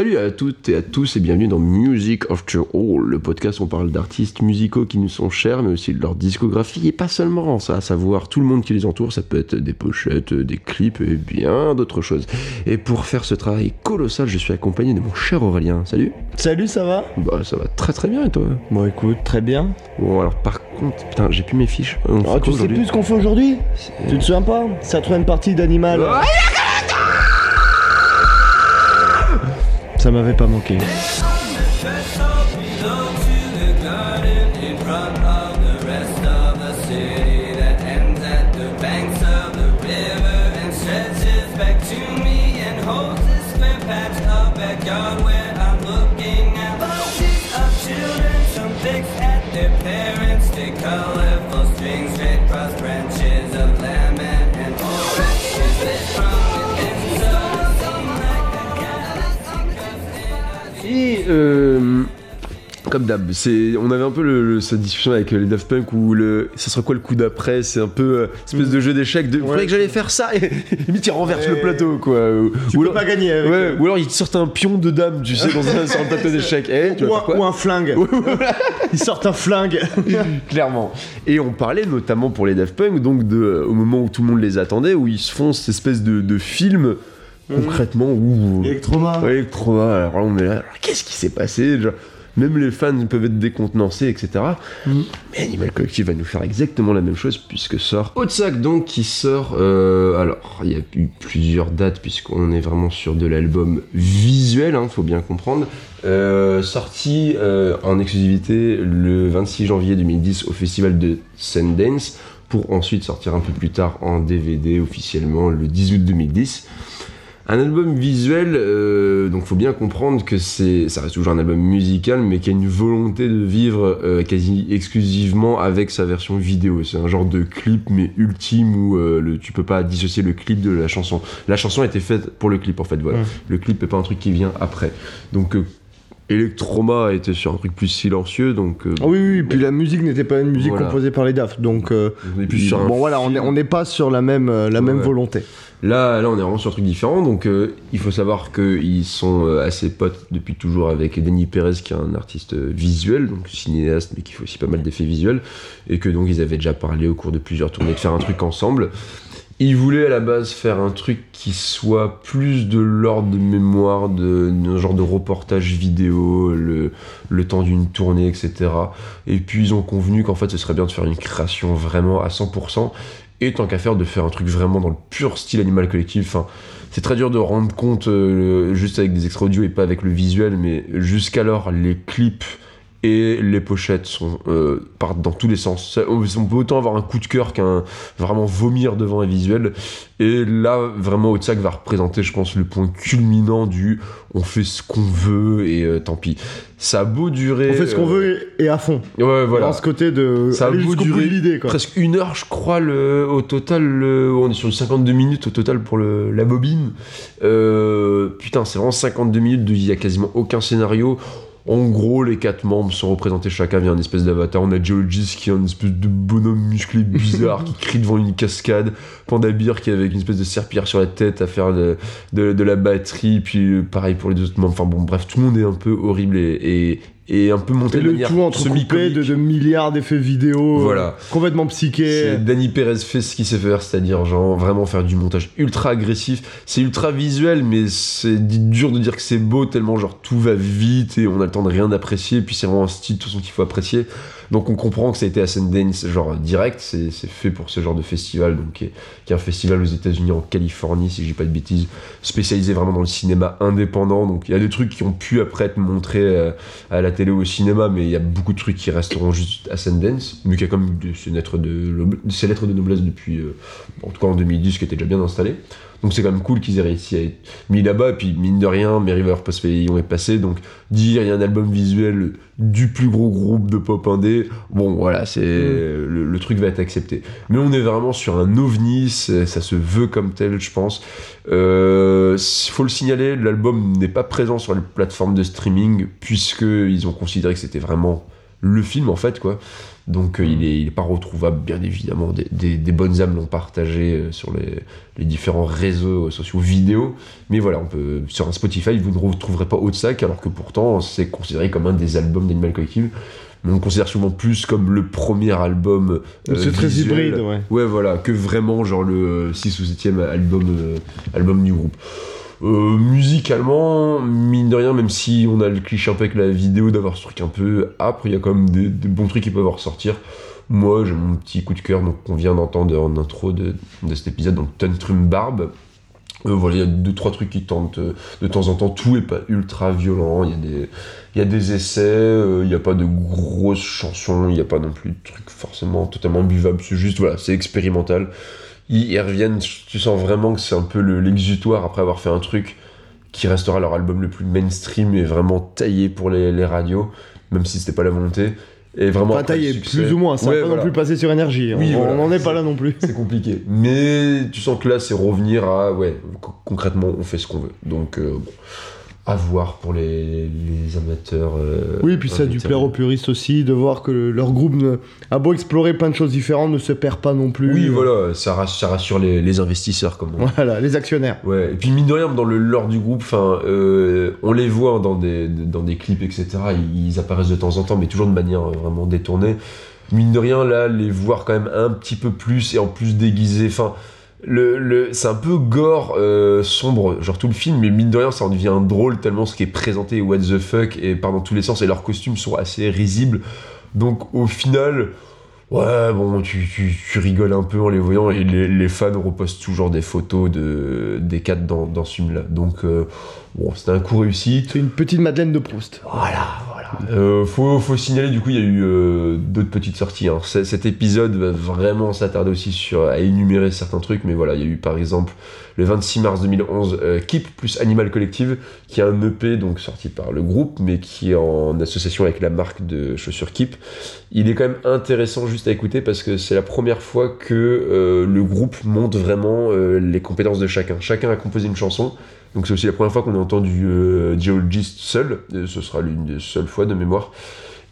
Salut à toutes et à tous et bienvenue dans Music After All, le podcast où on parle d'artistes musicaux qui nous sont chers, mais aussi de leur discographie, et pas seulement ça, à savoir tout le monde qui les entoure, ça peut être des pochettes, des clips et bien d'autres choses. Et pour faire ce travail colossal, je suis accompagné de mon cher Aurélien. Salut Salut, ça va? Bah ça va très très bien et toi? Bon écoute, très bien. Bon alors par contre, putain j'ai plus mes fiches. On Ah, quoi tu sais plus ce qu'on fait aujourd'hui? Tu te souviens pas? Ça te une partie d'animal. Ça m'avait pas manqué. Comme d'hab, c'est, on avait un peu le, le- cette discussion avec euh, les Daft Punk où le, ça sera quoi le coup d'après? C'est un peu euh, espèce de jeu d'échecs. De, faudrait que j'allais faire ça et limite il renverse Ouais. le plateau quoi. Ou, Tu ou peux alors, pas gagner avec. ouais, euh, ou alors ils te sortent un pion de dame, tu sais, dans un, sur un plateau d'échecs. Eh, ou, ou un flingue. Ils sortent un flingue. Clairement. Et on parlait notamment pour les Daft Punk, donc de, euh, au moment où tout le monde les attendait, où ils se font cette espèce de, de film concrètement où. Electroma. Ouais, Electroma, alors là on est là, qu'est-ce qui s'est passé Genre, Même les fans peuvent être décontenancés, etc. Mhm. Mais Animal Collective va nous faire exactement la même chose puisque sort Otsak donc qui sort. euh, alors il y a eu plusieurs dates puisqu'on est vraiment sur de l'album visuel, hein, faut bien comprendre. Euh, sorti euh, en exclusivité le 26 janvier 2010 au festival de Sundance pour ensuite sortir un peu plus tard en DVD officiellement le 10 août 2010. Un album visuel, euh, donc faut bien comprendre que c'est, ça reste toujours un album musical, mais qui a une volonté de vivre euh, quasi exclusivement avec sa version vidéo. C'est un genre de clip, mais ultime où euh, le, tu peux pas dissocier le clip de la chanson. La chanson a été faite pour le clip en fait. Voilà. Ouais. Le clip est pas un truc qui vient après. Donc euh, Electroma était sur un truc plus silencieux, donc euh, Ah oui, oui, puis la musique n'était pas une musique Voilà. composée par les Daft, donc euh, on est plus sur bon voilà, on est- on n'est pas sur la même la même Ouais. volonté. Là, on est vraiment sur un truc différent. Donc, euh, il faut savoir qu'ils sont euh, assez potes depuis toujours avec Denis Perez, qui est un artiste euh, visuel, donc cinéaste, mais qui fait aussi pas mal d'effets visuels, et que donc ils avaient déjà parlé au cours de plusieurs tournées de faire un truc ensemble. Ils voulaient à la base faire un truc qui soit plus de l'ordre de mémoire, de, d'un genre de reportage vidéo, le, le temps d'une tournée, etc. Et puis ils ont convenu qu'en fait ce serait bien de faire une création vraiment à 100%, et tant qu'à faire de faire un truc vraiment dans le pur style Animal Collective. Enfin, c'est très dur de rendre compte euh, juste avec des extraits audio et pas avec le visuel, mais jusqu'alors les clips et les pochettes sont euh, partent dans tous les sens. On, peut autant avoir un coup de cœur qu'un vraiment vomir devant un visuel. Et là, vraiment, Otsak va représenter, je pense, le point culminant du on fait ce qu'on veut et euh, tant pis. Ça a beau durer. On fait ce qu'on euh, veut et à fond. Ouais, voilà. Dans ce côté de Ça a beau durer l'idée quoi. presque une heure, je crois, le, au total. le- on est sur du 52 minutes au total pour le, la bobine. Putain, c'est vraiment 52 minutes de il y a quasiment aucun scénario. En gros, les quatre membres sont représentés chacun via une espèce d'avatar. On a Geologist qui est un espèce de bonhomme musclé bizarre qui crie devant une cascade. Panda Bear qui est avec une espèce de serpillère sur la tête à faire de, de, de la batterie. Puis euh, pareil pour les autres membres. Enfin bon, bref, tout le monde est un peu horrible et, et, et un peu monté Et de le manière tout entrecoupé de, de milliards d'effets vidéo. euh, Voilà. Complètement psyché. C'est Danny Perez fait ce qu'il sait faire, c'est-à-dire genre vraiment faire du montage ultra agressif. C'est ultra visuel, mais c'est dur de dire que c'est beau tellement genre tout va vite et on a le temps de rien apprécier. Puis c'est vraiment un style de toute façon qu'il faut apprécier. Donc on comprend que ça a été à Sundance genre direct. C'est c'est fait pour ce genre de festival, donc qui est, qui est un festival aux États-Unis en Californie, si j'ai pas de bêtises, spécialisé vraiment dans le cinéma indépendant. Donc il y a des trucs qui ont pu après être montrés euh, à la télé au cinéma, mais il y a beaucoup de trucs qui resteront juste à Sundance, mais qui a quand même de- ses lettres de noblesse depuis, euh, en tout cas en 2010, qui était déjà bien installé. Donc c'est quand même cool qu'ils aient réussi à être mis là-bas, et puis mine de rien, Mary River Post y est passé, donc dire il y a un album visuel du plus gros groupe de pop indé, bon voilà, c'est le, le truc va être accepté. Mais on est vraiment sur un ovni, ça se veut comme tel, je pense. Euh, faut le signaler, l'album n'est pas présent sur les plateformes de streaming puisque ils ont considéré que c'était vraiment le film en fait quoi. Donc euh, il, est, il est pas retrouvable bien évidemment. Des, des- des bonnes âmes l'ont partagé euh, sur les, les différents réseaux sociaux vidéo. Mais voilà, on peut, sur un Spotify, vous ne retrouverez pas Haute-Sac, alors que pourtant c'est considéré comme un des albums d'Animal Collective. Mais on le considère souvent plus comme le premier album. euh, C'est très hybride, ouais. Ouais, voilà, que vraiment genre le 6 ou 7 album, euh, album du groupe. Euh, musicalement, mine de rien, même si on a le cliché un peu avec la vidéo d'avoir ce truc un peu âpre, il y a quand même des, bons trucs qui peuvent en ressortir. Moi, j'ai mon petit coup de cœur, donc qu'on vient d'entendre en intro de, de cet épisode, donc Tantrum Barbe. Euh, voilà, il y a deux trois trucs qui tentent euh, de temps en temps. Tout est pas ultra violent. Il y a des, il des essais. il n'y a pas de grosses chansons. Il n'y a pas non plus de trucs forcément totalement buvables. C'est juste voilà, c'est expérimental. Ils, ils reviennent. Tu sens vraiment que c'est un peu le- l'exutoire après avoir fait un truc qui restera leur album le plus mainstream et vraiment taillé pour les, les radios, même si c'était pas la volonté. Et vraiment le taillé, plus ou moins, ça Ouais, va pas voilà. non plus passer sur énergie. Oui, on voilà. n'en est pas là non plus. C'est compliqué. Mais tu sens que là, c'est revenir à. Ouais, co- concrètement, on fait ce qu'on veut. Donc, euh, bon, à voir pour les, les amateurs. euh, Oui, puis ça a dû plaire aux puristes aussi de voir que le- leur groupe ne- a beau explorer plein de choses différentes, ne se perd pas non plus. Oui, voilà, ça rassure, ça rassure les, les investisseurs, comme on. Voilà, les actionnaires. Ouais, et puis mine de rien, dans le lore du groupe, enfin, euh, on les voit dans des, dans des clips, etc. Ils, ils apparaissent de temps en temps, mais toujours de manière euh, vraiment détournée. Mine de rien, là, les voir quand même un petit peu plus et en plus déguisés. Enfin, le, c'est un peu gore, euh, sombre, genre tout le film, mais mine de rien, ça en devient drôle tellement ce qui est présenté what the fuck et part dans tous les sens et leurs costumes sont assez risibles. Donc au final, Ouais, bon, tu, tu, rigoles un peu en les voyant et les, les fans repostent toujours des photos de, des quatre dans, dans ce film-là. Donc, euh, bon, c'était un coup réussi. C'est une petite Madeleine de Proust. Voilà, voilà. Euh, faut, faut signaler, du coup, il y a eu euh, d'autres petites sorties. hein. Cet épisode va vraiment s'attarder aussi sur, à énumérer certains trucs, mais voilà, il y a eu par exemple le 26 mars 2011 euh, Keep plus Animal Collective, qui est un EP donc sorti par le groupe, mais qui est en association avec la marque de chaussures Keep. Il est quand même intéressant juste à écouter parce que c'est la première fois que euh, le groupe montre vraiment euh, les compétences de chacun. Chacun a composé une chanson. Donc c'est aussi la première fois qu'on a entendu euh, Geologist seul, ce sera l'une des seules fois de mémoire.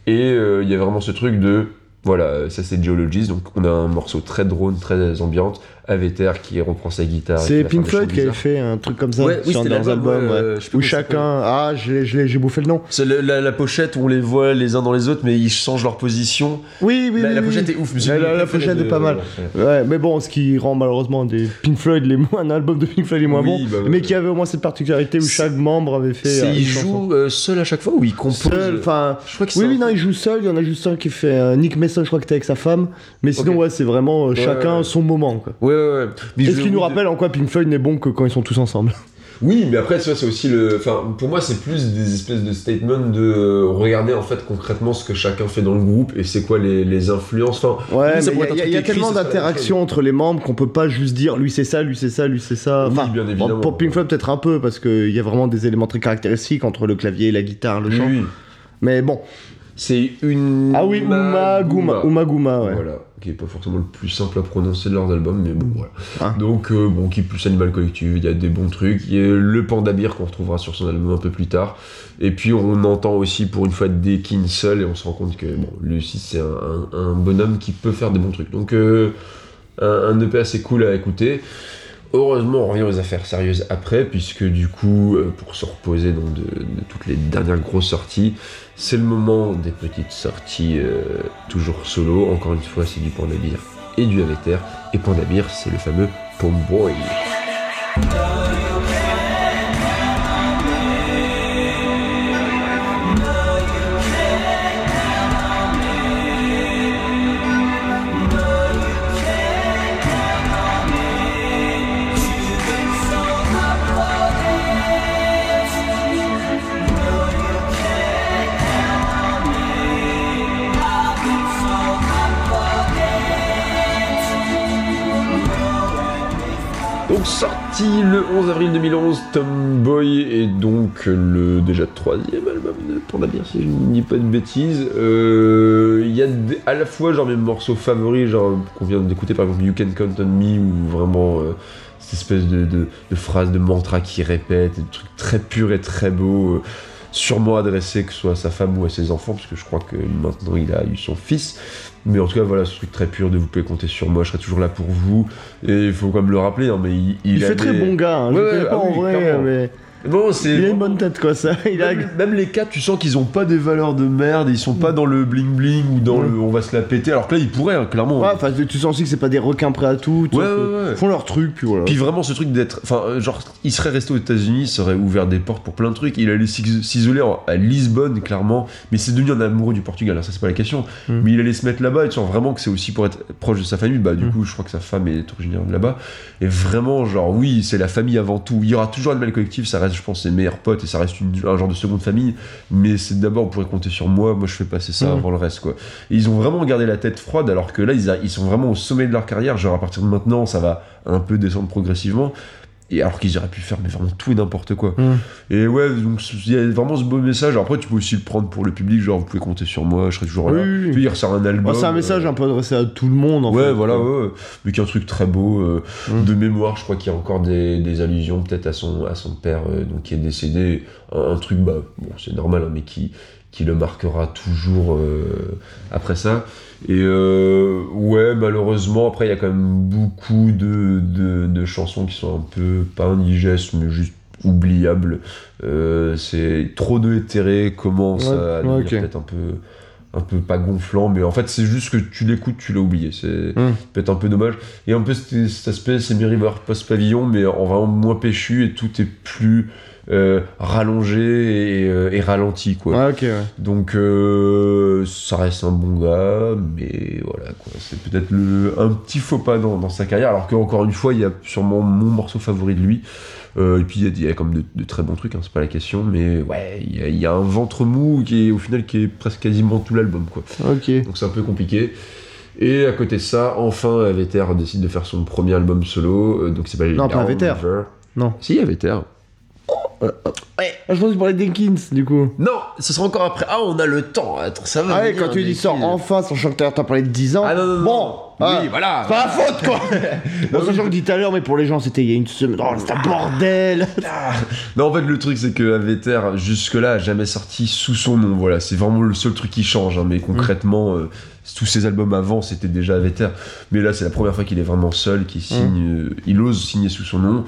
Et euh, il y a vraiment ce truc de, voilà, ça c'est Geologist, donc on a un morceau très drone, très ambiante, Aveter qui reprend sa guitare. C'est Pink Floyd qui avait fait un truc comme ça Ouais, oui, sur c'était leurs albums, ouais, ouais. euh, plus où chacun. Ah, je l'ai- je l'ai- j'ai bouffé le nom. C'est la, la pochette où on les voit les uns dans les autres, mais ils changent leur position. Oui, oui, la, oui. la oui. pochette est ouf, La, la- pochette de- est pas mal. ouais. Ouais, mais bon, ce qui rend malheureusement des Pink Floyd les moins, un album de Pink Floyd les moins Oui, bons, bah, ouais. mais qui avait au moins cette particularité où chaque membre avait fait. C'est- euh, il une chanson. joue euh, seul à chaque fois ou il compose? Seul. Enfin, Je crois que oui, oui, non, il joue seul. Il y en a juste un qui fait euh, Nick Mason, je crois que c'était avec sa femme. Mais sinon, ouais, c'est vraiment euh, chacun ouais. son moment. Ouais, ouais, ouais. Mais Et je qui nous rappelle en quoi Pink Floyd n'est bon que quand ils sont tous ensemble? Oui, mais après, vois, c'est aussi le. Enfin, pour moi, c'est plus des espèces de statements de euh, regarder en fait concrètement ce que chacun fait dans le groupe et c'est quoi les, les influences. Enfin, Ouais, Oui, ça mais pourrait être un il y a, truc il y a écrit, tellement ce serait la même d'interactions entre les membres qu'on peut pas juste dire lui c'est ça, lui c'est ça, lui c'est ça. Oui, Enfin, bien bon, évidemment. pour Pink Floyd peut-être un peu parce qu'il y a vraiment des éléments très caractéristiques entre le clavier, la guitare, le oui, chant. oui. Mais bon. C'est une. Ah oui, Uma Guma. Uma Guma, ouais. Voilà, qui est pas forcément le plus simple à prononcer de leurs albums, mais bon, voilà. Ah. Donc, euh, bon, qui est plus Animal Collective, il y a des bons trucs. Il y a le Panda Bear qu'on retrouvera sur son album un peu plus tard. Et puis, on entend aussi pour une fois Dekin seul, et on se rend compte que, bon, lui aussi, c'est un, un- un bonhomme qui peut faire des bons trucs. Donc, euh, un, un EP assez cool à écouter. Heureusement, on revient aux affaires sérieuses après, puisque du coup, euh, pour se reposer donc, de, toutes les dernières grosses sorties, c'est le moment des petites sorties euh, toujours solo. Encore une fois, c'est du Panda Beer et du Aveter. Et Panda Beer, c'est le fameux Pomboy. Donc sorti le 11 avril 2011, Tomboy est donc le déjà troisième album de Panda Beer, si je ne dis pas de bêtises. Euh, Il y a à la fois genre mes morceaux favoris, genre qu'on vient d'écouter par exemple You Can Count on Me, ou vraiment euh, cette espèce de, phrase de mantra qui répète, des trucs très purs et très beaux. euh. sûrement adressé que ce soit à sa femme ou à ses enfants, parce que je crois que maintenant il a eu son fils. Mais en tout cas, voilà, ce truc très pur de vous pouvez compter sur moi, je serai toujours là pour vous. Et il faut quand même le rappeler, hein, mais il, Il, fait avait- très bon gars, hein, je Ouais, le connais pas ah en oui, vrai, mais Non, c'est. il a une bonne tête quoi, ça. Il a... Même, les cas, tu sens qu'ils ont pas des valeurs de merde, ils sont pas dans le bling bling ou dans Ouais. le on va se la péter, alors que là ils pourraient, hein, clairement. Ouais, enfin, tu sens aussi que c'est pas des requins prêts à tout. Ouais, ouais, font leur truc, puis voilà. Puis vraiment ce truc d'être. Enfin, euh, genre, il serait resté aux États-Unis, ça aurait ouvert des portes pour plein de trucs. Il allait s'is- s'isoler à Lisbonne, clairement. Mais c'est devenu un amoureux du Portugal, hein, ça c'est pas la question. Mm. Mais il allait se mettre là-bas et tu sens vraiment que c'est aussi pour être proche de sa famille. Bah, du Mm. coup, je crois que sa femme est originaire de là-bas. Et vraiment, genre, oui, c'est la famille avant tout. Il y aura toujours Animal Collective, ça reste, je pense, ses meilleurs potes et ça reste une- un genre de seconde famille. Mais c'est d'abord, vous pourrez compter sur moi. Moi, je fais passer ça Mm. avant le reste, quoi. Et ils ont vraiment gardé la tête froide, alors que là, ils, a- ils sont vraiment au sommet de leur carrière. Genre, à partir de maintenant, ça va un peu descendre progressivement. Et alors qu'ils auraient pu faire mais vraiment tout et n'importe quoi. Mm. Et ouais, donc il y a vraiment ce beau message. Après, tu peux aussi le prendre pour le public, genre vous pouvez compter sur moi, je serai toujours là. Oui, oui, oui. Puis il ressort un album. Ouais, c'est un message euh, un peu adressé à tout le monde en Ouais, fait. voilà, ouais, ouais. Mais qui est un truc très beau. euh, Mm. De mémoire, je crois qu'il y a encore des, des allusions peut-être à son, à son père, euh, donc qui est décédé. Un, un truc, bah, bon, c'est normal, hein, mais qui, qui le marquera toujours euh, après ça. Et euh, ouais, malheureusement, après, il y a quand même beaucoup de, de, de chansons qui sont un peu, pas indigestes, mais juste oubliables. Euh, c'est trop de éthéré commence Ouais, à ouais, peut-être un peu un peu pas gonflant mais en fait c'est juste que tu l'écoutes tu l'as oublié c'est Mm. peut-être un peu dommage et un peu cet, cet aspect c'est River post pavillon mais en vraiment moins péchu et tout est plus euh, rallongé et, euh, et ralenti quoi ouais. donc euh, ça reste un bon gars, mais voilà quoi, c'est peut-être le un petit faux pas dans, dans sa carrière, alors qu'encore une fois il y a sûrement mon morceau favori de lui. Euh, et puis il y a- y, a comme de, de très bons trucs, hein, c'est pas la question, mais ouais, il y, a- il y a un ventre mou qui est au final qui est presque quasiment tout l'album quoi. Donc c'est un peu compliqué. Et à côté de ça, enfin Aveter décide de faire son premier album solo, euh, donc il s'appelle Non, pas Aveter. Non. Si Aveter. Ouais. Ah, je pense que tu parlais de Jenkins, du coup. Non, ce sera encore après. Ah, on a le temps. Attends, ça va. Ah ouais, venir, quand tu dis sort enfin, sachant que t'as parlé de 10 ans. Ah non, non, non. Bon, ah, oui, voilà. c'est pas la faute, quoi Bon, sachant que dit tout à l'heure, mais pour les gens, c'était il y a une semaine. Oh, c'est un bordel Non, en fait, le truc, c'est que Aveter, jusque-là, a jamais sorti sous son nom. Voilà, c'est vraiment le seul truc qui change. hein, mais concrètement, euh, tous ses albums avant, c'était déjà Aveter. Mais là, c'est la première fois qu'il est vraiment seul, qu'il signe. euh, il ose signer sous son nom.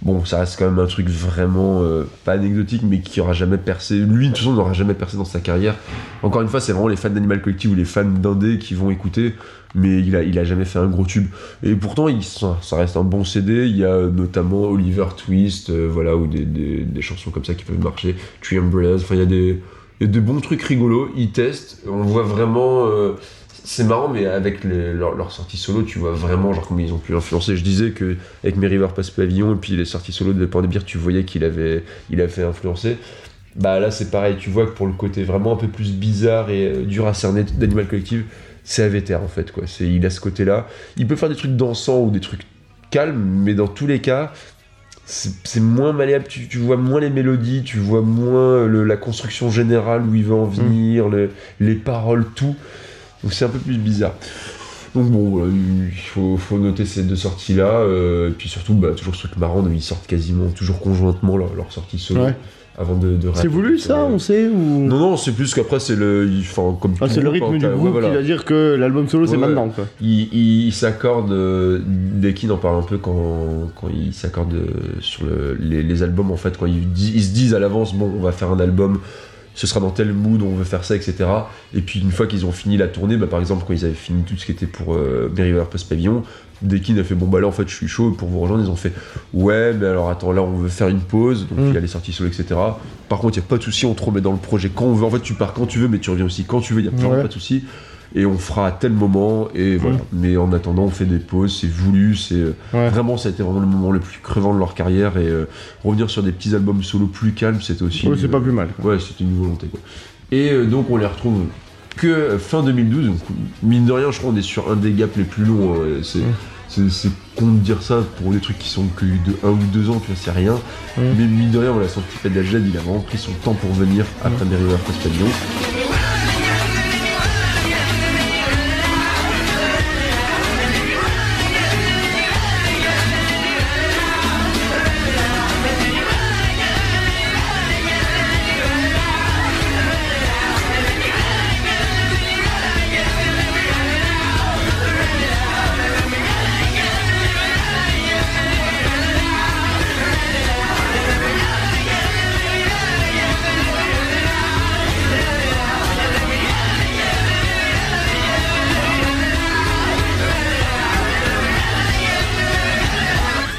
Bon, ça reste quand même un truc vraiment euh, pas anecdotique, mais qui aura jamais percé. Lui, de toute façon, n'aura jamais percé dans sa carrière. Encore une fois, c'est vraiment les fans d'Animal Collective ou les fans d'Indé qui vont écouter, mais il a, il a jamais fait un gros tube. Et pourtant, il, ça, ça reste un bon CD. Il y a euh, notamment Oliver Twist, euh, voilà, ou des, des- des chansons comme ça qui peuvent marcher. Tree Umbrellas, enfin, il y a des. Il y a des bons trucs rigolos, ils testent, on voit vraiment... euh, c'est marrant, mais avec les- leur, leur sortie solo, tu vois vraiment genre comment ils ont pu influencer. Je disais que avec River Passe Pavillon et puis les sorties solo de Pain de Bière, tu voyais qu'il avait, il fait influencer. Bah là, c'est pareil, tu vois que pour le côté vraiment un peu plus bizarre et euh, dur à cerner d'Animal Collective, c'est Aveter en fait, quoi. C'est, il a ce côté-là. Il peut faire des trucs dansants ou des trucs calmes, mais dans tous les cas, c'est moins malléable, tu, tu vois moins les mélodies, tu vois moins le- la construction générale où il veut en venir, le- les paroles, tout. Donc c'est un peu plus bizarre. Donc bon, il faut, faut noter ces deux sorties-là. euh, et puis surtout, bah, toujours ce truc marrant, ils sortent quasiment toujours conjointement leur, leur sortie solo Ouais. avant de, de C'est voulu, ça, on sait ou... Non, non, c'est plus qu'après, c'est le. il- Enfin, comme Ah, c'est le rythme du t'as- ouais, groupe voilà. qui va dire que l'album solo, c'est Ouais, maintenant, quoi. Il, il- il s'accorde, euh, Dekin en parle un peu quand, quand il s'accorde euh, sur le- les, les albums, en fait, quand ils se disent à l'avance, bon, on va faire un album, ce sera dans tel mood, on veut faire ça, etc. Et puis une fois qu'ils ont fini la tournée, bah, par exemple, quand ils avaient fini tout ce qui était pour euh, River Post Pavillon, Dekin a fait, bon, bah là, en fait, je suis chaud pour vous rejoindre. Ils ont fait, ouais, mais alors attends, là, on veut faire une pause, donc Mm. il y a les sorties solo, etc. Par contre, il n'y a pas de souci, on te remet dans le projet quand on veut. En fait, tu pars quand tu veux, mais tu reviens aussi quand tu veux, il n'y a vraiment Ouais. pas de souci et on fera à tel moment et voilà. Mais en attendant, on fait des pauses, c'est voulu, c'est euh, Ouais. vraiment ça a été vraiment le moment le plus crevant de leur carrière et euh, revenir sur des petits albums solo plus calmes, c'était aussi Ouais, c'est pas plus mal. Ouais, c'était une volonté quoi. Et euh, donc on les retrouve que fin 2012, donc mine de rien, je crois on est sur un des gaps les plus longs. hein, c'est c'est- c'est con de dire ça pour des trucs qui sont que de un ou deux ans, tu vois, c'est rien. Mais mine de rien, voilà, son petit Pedaljet, il a vraiment pris son temps pour venir après Mary River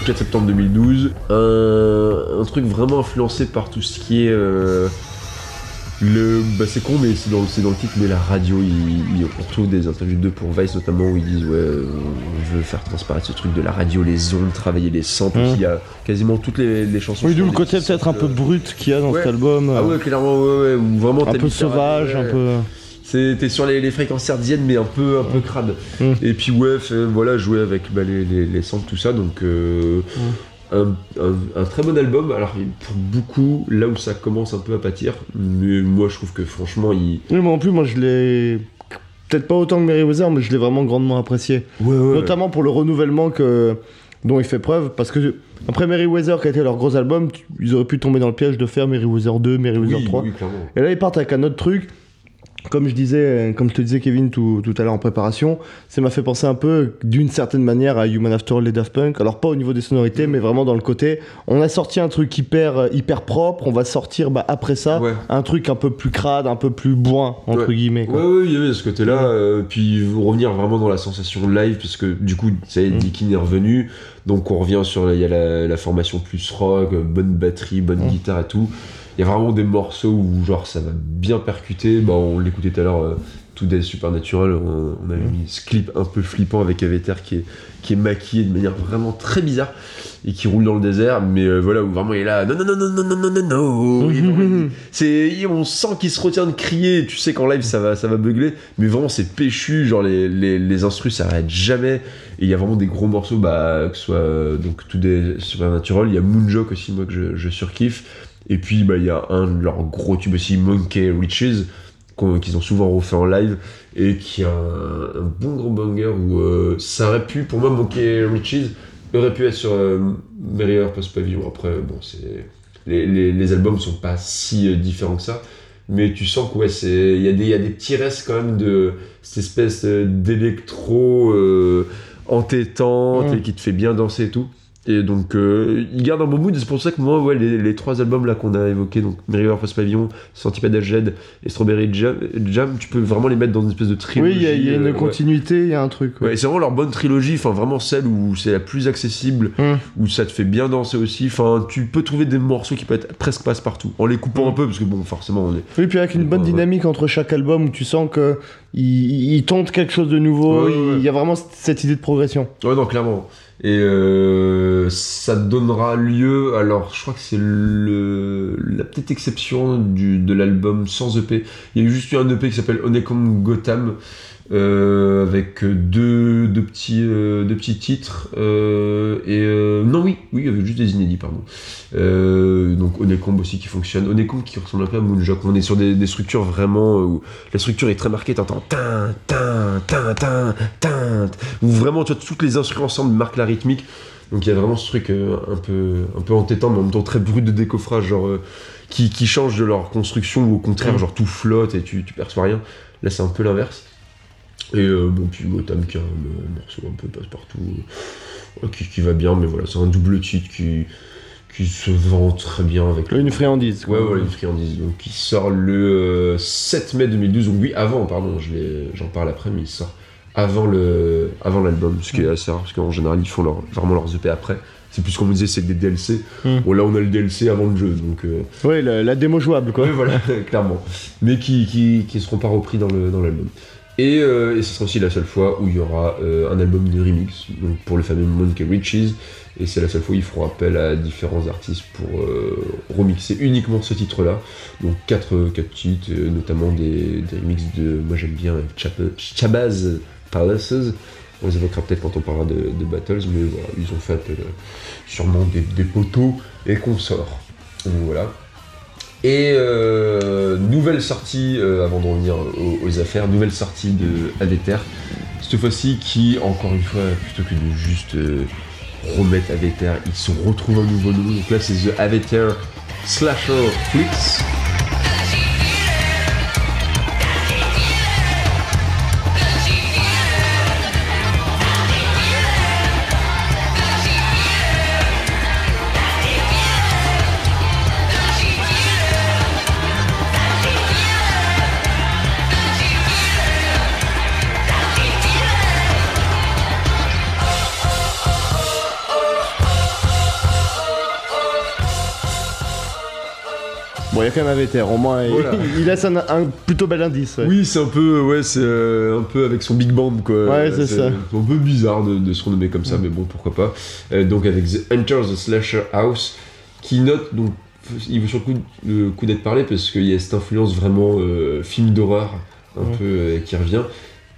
4 septembre 2012. Un, un truc vraiment influencé par tout ce qui est. euh, le, bah c'est con, mais c'est dans, le- c'est dans le titre, mais la radio, il, il- on retrouve des interviews d'eux pour Vice notamment où ils disent Ouais, on veut faire transparaître ce truc de la radio, les ondes, travailler les samples. Mm. Il y a quasiment toutes les, les chansons. Oui, d'où le côté peut-être un peu euh, brut qu'il y a dans Ouais. cet album. Ah euh, ouais, clairement, ouais, ouais, ou vraiment un peu sauvage, un peu. T'es sur les, les fréquences hertziennes, mais un peu, un peu crade. Mm. Et puis, ouais, voilà, jouer avec bah, les, les, les samples, tout ça. Donc, euh, un, un- un très bon album. Alors, pour beaucoup, là où ça commence un peu à pâtir, mais moi, je trouve que franchement, il. Oui, moi en plus, moi je l'ai. Peut-être pas autant que Merryweather, mais je l'ai vraiment grandement apprécié. Ouais, ouais. Notamment pour le renouvellement que, dont il fait preuve. Parce que après Merryweather, qui a été leur gros album, tu- ils auraient pu tomber dans le piège de faire Merryweather 2, Merryweather oui, 3. oui. Et là, ils partent avec un autre truc. Comme je disais, comme je te disais, Kevin, tout, tout à l'heure en préparation, ça m'a fait penser un peu, d'une certaine manière, à Human After All et Daft Punk. Alors, pas au niveau des sonorités, mais vraiment dans le côté. On a sorti un truc hyper, euh, hyper propre, on va sortir bah, après ça Ouais. un truc un peu plus crade, un peu plus bourrin, entre Ouais. guillemets. Quoi. ouais, y avait ce côté-là. euh, puis revenir vraiment dans la sensation live, parce que du coup, ça y est, Mm. Dickin est revenu. Donc on revient sur. Il y a la, la formation plus rock, euh, bonne batterie, bonne Mm. guitare et tout. Il y a vraiment des morceaux où, genre, ça va bien percuter. Bah, on l'écoutait tout à l'heure. euh, tout Day Supernatural, on, on avait Mm. mis ce clip un peu flippant avec Aveter qui est, qui est maquillé de manière vraiment très bizarre et qui roule dans le désert, mais euh, voilà, où vraiment il est là, non, non, non, non, non, non, non, non, c'est, on sent qu'il se retient de crier, tu sais qu'en live ça va, ça va beugler, mais vraiment c'est péchu, genre les, les, les instrus s'arrêtent jamais, et il y a vraiment des gros morceaux, bah, que ce soit euh, donc tout des Supernatural, il y a Moonjock aussi, moi que je, je surkiffe, et puis bah, il y a un de leurs gros tubes aussi, Monkey Riches, qu'ils ont souvent refait en live, et qui a un, un bon gros banger où euh, ça aurait pu, pour moi, Monkey Riches aurait pu être sur euh, Merrier Post Pavillon. Après, bon, c'est les, les, les albums sont pas si euh, différents que ça, mais tu sens qu'il ouais, il y, a des- il y a des petits restes quand même de cette espèce euh, d'électro euh, entêtante Mm. et qui te fait bien danser et tout. Et donc, euh, il garde un bon mood, et c'est pour ça que moi, ouais, les, les trois albums là qu'on a évoqués, donc Merrier Post Pavillon, Centipede Jed et Strawberry Jam, Jam, tu peux vraiment les mettre dans une espèce de Oui, trilogie. il y a, il y a une euh, continuité, il y a un truc. Ouais, c'est vraiment leur bonne trilogie, enfin vraiment celle où c'est la plus accessible, Mm. où ça te fait bien danser aussi. Enfin, tu peux trouver des morceaux qui peuvent être presque passe-partout, en les coupant Mm. un peu, parce que bon, forcément, on est. Oui, puis avec une bonne dynamique entre chaque album où tu sens que il, il tente quelque chose de nouveau, il y a vraiment cette idée de progression. Ouais, non, clairement. Et euh, ça donnera lieu, alors je crois que c'est la petite exception du, de l'album sans EP. Il y a juste eu un EP qui s'appelle Honeycomb Gotham, euh, avec deux, deux, petits, euh, deux petits titres. euh, et euh, non, oui, oui, il y avait juste des inédits, pardon. Euh, donc Honeycomb aussi qui fonctionne. Honeycomb qui ressemble un peu à Moonjock. On est sur des, des structures vraiment euh, où la structure est très marquée. T'entends tin, tin, tin, tin, tin, où vraiment tu vois, toutes les instruments ensemble marquent la rythmique. Donc il y a vraiment ce truc un peu un peu entêtant, mais en même temps très brut de décoffrage, genre qui, qui change de leur construction ou au contraire Mm. genre tout flotte et tu, tu perçois rien. Là c'est un peu l'inverse. Et euh, bon puis Gotham qui a un, euh, morceau un peu passe-partout euh, qui, qui va bien, mais voilà c'est un double titre qui qui se vend très bien avec Une friandise. Ouais, voilà, une friandise. Donc, il sort le euh, 7 mai 2012. Donc, oui, avant, pardon, je j'en parle après, mais il sort avant le avant l'album, ce qui est assez rare, parce qu'en général, ils font leur, vraiment leurs EP après. C'est plus comme on disait, c'est des DLC. Mm. Bon, là, on a le DLC avant le jeu, donc. euh, Ouais, la, la démo jouable, quoi. Ouais, voilà, clairement. Mais qui, qui, qui seront pas repris dans le dans l'album. Et, euh, et ce sera aussi la seule fois où il y aura euh, un album de remix, donc pour le fameux Monkey Riches. Et c'est la seule fois où ils feront appel à différents artistes pour euh, remixer uniquement ce titre-là. Donc quatre, quatre titres, notamment des, des remixes de, moi j'aime bien Chabaz Palaces. On les évoquera peut-être quand on parlera de, Battles, mais voilà, ils ont fait appel sûrement des, des poteaux et consorts. Donc voilà. Et euh, nouvelle sortie, euh, avant de revenir aux, affaires, nouvelle sortie de Aveter. Cette fois-ci qui, encore une fois, plutôt que de juste euh, remettre Aveter, ils se retrouvent un nouveau nom. Donc là, c'est The Aveter Slasher Flicks. Bon, il y a quand même Aveter, au moins, il- Voilà. il, laisse un, un plutôt bel indice. ouais. Oui, c'est un peu, ouais, c'est euh, un peu avec son big band, quoi. Ouais, c'est ça. Un peu bizarre de, de se renommer comme ça, mais bon, pourquoi pas. Euh, donc avec The Enter the Slasher House, qui note, donc, il vaut sur le coup, d'être parlé parce qu'il y a cette influence vraiment euh, film d'horreur, un peu, euh, qui revient.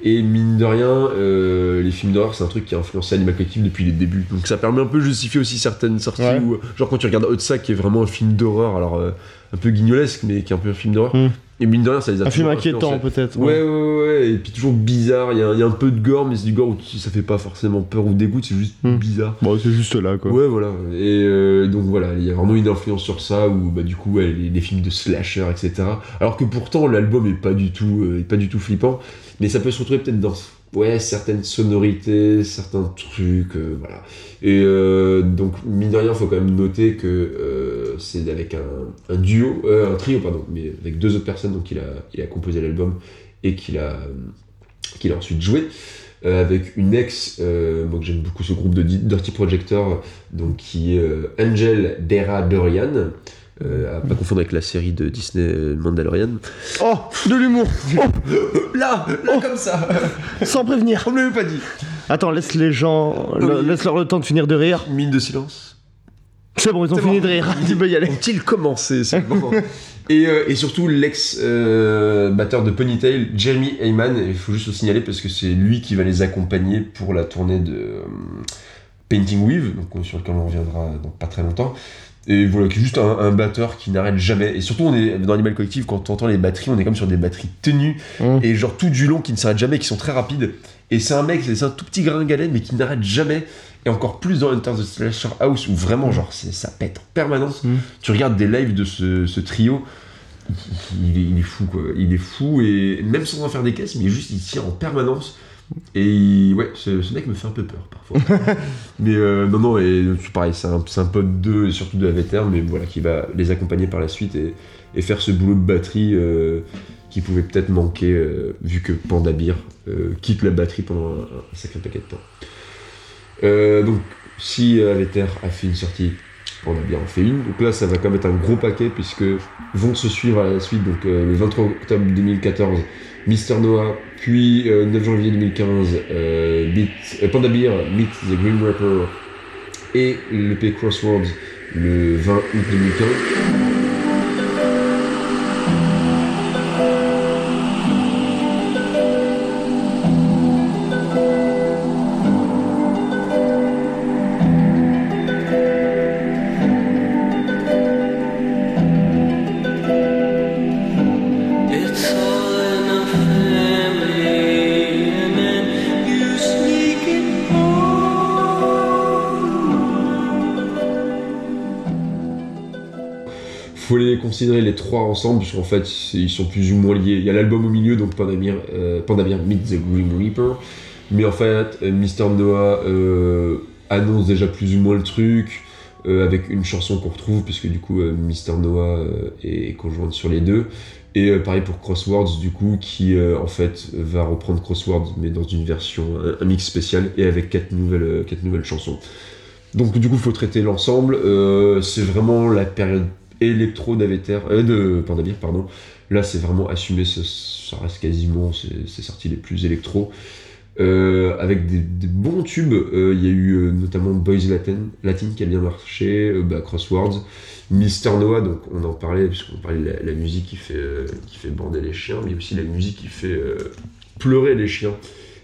Et mine de rien, euh, les films d'horreur, c'est un truc qui a influencé Animal Collective depuis les débuts. Donc ça permet un peu de justifier aussi certaines sorties. Ouais. Où, genre quand tu regardes Hotsack, qui est vraiment un film d'horreur, alors euh, un peu guignolesque, mais qui est un peu un film d'horreur. Mm. Et mine de rien, ça les a Un film inquiétant, peut-être. Ouais, ouais, ouais, ouais, et puis toujours bizarre. Il y, a, il y a un peu de gore, mais c'est du gore où ça fait pas forcément peur ou dégoût, c'est juste Hmm. bizarre. Bon, c'est juste là, quoi. Ouais, voilà. Et euh, donc voilà, il y a vraiment une influence sur ça, où bah, du coup, ouais, les, les films de slasher, etc. Alors que pourtant, l'album est pas du tout, euh, est pas du tout flippant, mais ça peut se retrouver peut-être dans ouais, certaines sonorités, certains trucs, euh, voilà. Et euh, donc, mine de rien, faut quand même noter que euh, c'est avec un, duo, un trio, pardon, mais avec deux autres personnes, donc il a, il composé l'album et qu'il a, qu'il a ensuite joué. avec une ex, moi j'aime beaucoup ce groupe de Di- Dirty Projector, donc qui est Angel Dera Dorian, euh, à pas confondre avec la série de Disney euh, Mandalorian. Oh, de l'humour Là, là comme ça, Sans prévenir on ne l'avait pas dit. Attends, laisse les gens... le- Oui. Laisse leur le temps de finir de rire. Mine de silence. C'est bon, ils ont fini bon. de rire. Tu peux y aller. Ont-ils commencé c'est et, euh, et surtout l'ex-batteur de Ponytail, Jeremy Heyman, il faut juste le signaler parce que c'est lui qui va les accompagner pour la tournée de euh, Painting With, donc, euh, sur lequel on reviendra dans pas très longtemps. Et voilà, qui est juste un, un batteur qui n'arrête jamais. Et surtout, on est dans Animal Collective, quand on entend les batteries, on est comme sur des batteries tenues Mmh. et genre tout du long qui ne s'arrête jamais, qui sont très rapides. Et c'est un mec, c'est un tout petit gringalet, mais qui n'arrête jamais. Et encore plus dans Enter the Slasher House, où vraiment, genre, c'est- ça pète en permanence. Mm. Tu regardes des lives de ce, ce trio, il est, il est fou, quoi. Il est fou, et même sans en faire des caisses, mais juste, il tire en permanence. Et ouais, ce, ce mec me fait un peu peur parfois. mais euh, non, non, et c'est pareil, c'est un, un pote d'eux, et surtout de la vétère, mais voilà, qui va les accompagner par la suite et, et faire ce boulot de batterie euh, qui pouvait peut-être manquer, euh, vu que Panda Beer quitte la batterie pendant un, un sacré paquet de temps. Donc, si Aveter a fait une sortie, Panda Beer en fait une. Donc là, ça va quand même être un gros paquet, puisque vont se suivre à la suite, donc le 23 octobre 2014, Mister Noah, puis euh, 9 janvier 2015, euh, Beat, euh, Panda Beer, Meet the Green Rapper, et l'EP Crosswords le 20 août 2015. Ensemble, puisqu'en fait, c'est- ils sont plus ou moins liés. Il y a l'album au milieu, donc Pandamir, euh, Pandamir Meet the Green Reaper. Mais en fait, euh, Mr. Noah euh, annonce déjà plus ou moins le truc, avec une chanson qu'on retrouve, puisque du coup, Mr. Noah est conjointe sur les deux. Et pareil pour Crosswords, du coup, qui en fait va reprendre Crosswords, mais dans une version, un, mix spécial, et avec quatre nouvelles, quatre nouvelles chansons. Donc du coup, il faut traiter l'ensemble. C'est vraiment la période électro d'Aveter, euh, de Pandabir, pardon. Là, c'est vraiment assumé, ça, reste quasiment c'est c'est sorti les plus électro. Euh, avec des, bons tubes, Euh, il y a eu notamment Boys Latin, Latin qui a bien marché, bah, Crosswords, Mister Noah, donc on en parlait, puisqu'on parlait de la, la musique qui fait, qui fait bander les chiens, mais aussi la musique qui fait pleurer les chiens.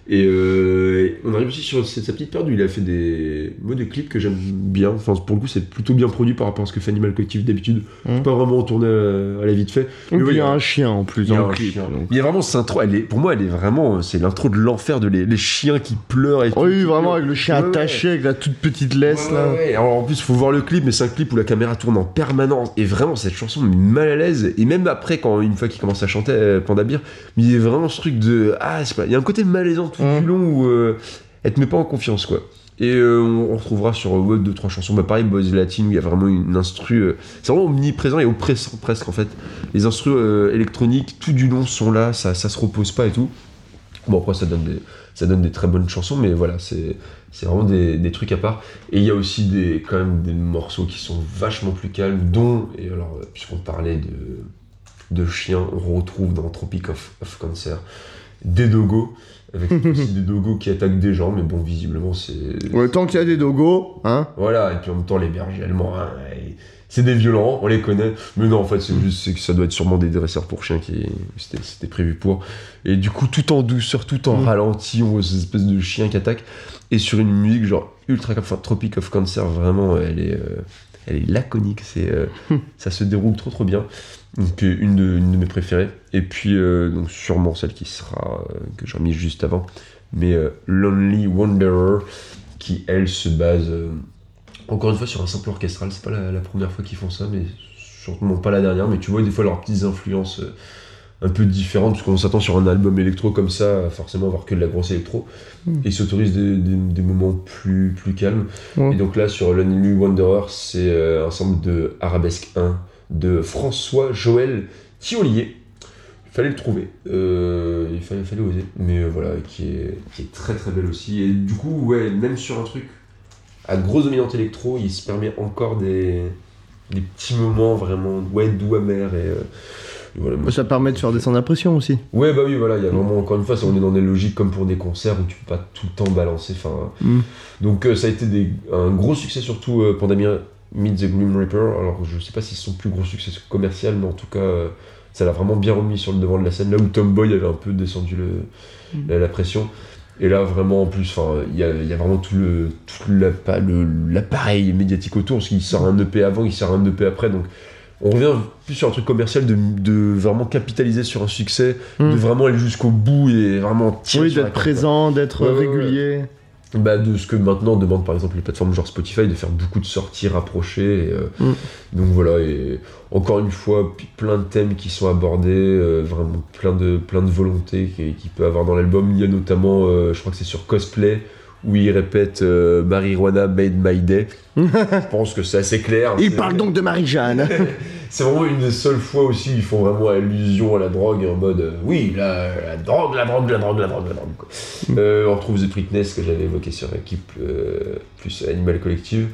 Et euh, on arrive aussi sur sa petite où il a fait des, moi, des clips que j'aime bien. Enfin, pour le coup, c'est plutôt bien produit par rapport à ce que fait Animal Collective d'habitude. Mhm. Pas vraiment tourné à, à la vite fait. Mais oui, il y a un chien en plus il y a dans le clip. chien. donc. Il y a vraiment cette intro, elle est, pour moi, elle est vraiment, c'est l'intro de l'enfer de les, les chiens qui pleurent et tout. Oui, vraiment avec le chien Ouais, ouais. attaché, avec la toute petite laisse Ouais, là. Alors en plus, faut voir le clip, mais c'est un clip où la caméra tourne en permanence. Et vraiment, cette chanson me met mal à l'aise. Et même après, quand une fois qu'il commence à chanter euh, Panda Beer, il y a vraiment ce truc de. Ah, c'est pas. Il y a un côté malaisant Mhm. du long où euh, elle te met pas en confiance, quoi. Et euh, on, on retrouvera sur ouais, deux, trois chansons. Bah, pareil, Boys Latin, où il y a vraiment une instru. euh, c'est vraiment omniprésent et oppressant presque, en fait. Les instrus euh, électroniques, tout du long, sont là, ça, ça se repose pas et tout. Bon, après, ça donne des, ça donne des très bonnes chansons, mais voilà, c'est c'est vraiment des, des trucs à part. Et il y a aussi des, quand même des morceaux qui sont vachement plus calmes, dont, et alors, puisqu'on parlait de, de chiens, on retrouve dans Tropic of, of Cancer des dogos, avec aussi des dogos qui attaquent des gens, mais bon, visiblement, c'est. Ouais, tant qu'il y a des dogos, hein. Voilà, et puis en même temps, les bergers allemands, hein, c'est des violents, on les connaît. Mais non, en fait, c'est juste que ça doit être sûrement des dresseurs pour chiens qui. C'était prévu pour. Et du coup, tout en douceur, tout en Mm. ralenti, on voit ces espèces de chiens qui attaquent. Et sur une musique, genre, ultra. Enfin, Tropic of Cancer, vraiment, elle est. euh, elle est laconique, c'est, euh, ça se déroule trop trop bien. Donc euh, une de, une de mes préférées. Et puis euh, donc sûrement celle qui sera euh, que j'ai remis juste avant, mais Lonely Wanderer, qui elle se base encore une fois sur un sample orchestral. C'est pas la, la première fois qu'ils font ça, mais sûrement pas la dernière. Mais tu vois des fois leurs petites influences un peu différentes, parce qu'on s'attend sur un album électro comme ça, à forcément avoir que de la grosse électro. Mm. Et ils s'autorisent des, des- des moments plus, plus calmes. Et donc là, sur Lonely Wanderer, c'est euh, un sample de Arabesque 1 de François Joël Thiolier. Il fallait le trouver, Euh, il fallait, fallait oser, mais euh, voilà, qui est, qui est très très belle aussi. Et du coup, ouais, même sur un truc à grosse dominante électro, il se permet encore des, des petits moments vraiment ouais, doux, amers. Et, euh, et voilà, Ça permet de faire descendre la pression aussi. Ouais, bah oui, voilà, il y a vraiment, encore une fois, on est dans des logiques comme pour des concerts où tu peux pas tout le temps balancer. Enfin, Mm. Donc euh, ça a été des- un gros succès, surtout euh, Pandemia Meet the Gloom Reaper. Alors je sais pas si c'est son plus gros succès commercial, mais en tout cas, euh, ça l'a vraiment bien remis sur le devant de la scène, là où Tomboy avait un peu descendu le, Mm. la, la pression. Et là, vraiment, en plus, il y a, y a vraiment tout le tout l'appareil médiatique autour, parce qu'il sort un EP avant, il sort un EP après, donc on revient plus sur un truc commercial de, de vraiment capitaliser sur un succès, Mm. de vraiment aller jusqu'au bout et vraiment tirer Oui, d'être présent, d'être Ouais, ouais, régulier. Bah, de ce que maintenant demandent par exemple les plateformes genre Spotify, de faire beaucoup de sorties rapprochées. et, euh, Mm. Donc voilà, et encore une fois, plein de thèmes qui sont abordés, euh, vraiment plein de, plein de volontés qu'il qui peut avoir dans l'album. Il y a notamment, euh, je crois que c'est sur Cosplay, où il répète euh, Marijuana made my day. je pense que c'est assez clair. Il parle donc de Marie-Jeanne. c'est vraiment une des seules fois aussi ils font vraiment allusion à la drogue en mode euh, oui la, la drogue la drogue la drogue la drogue la drogue quoi. Euh, on retrouve The Trickness que j'avais évoqué sur l'équipe plus Animal Collective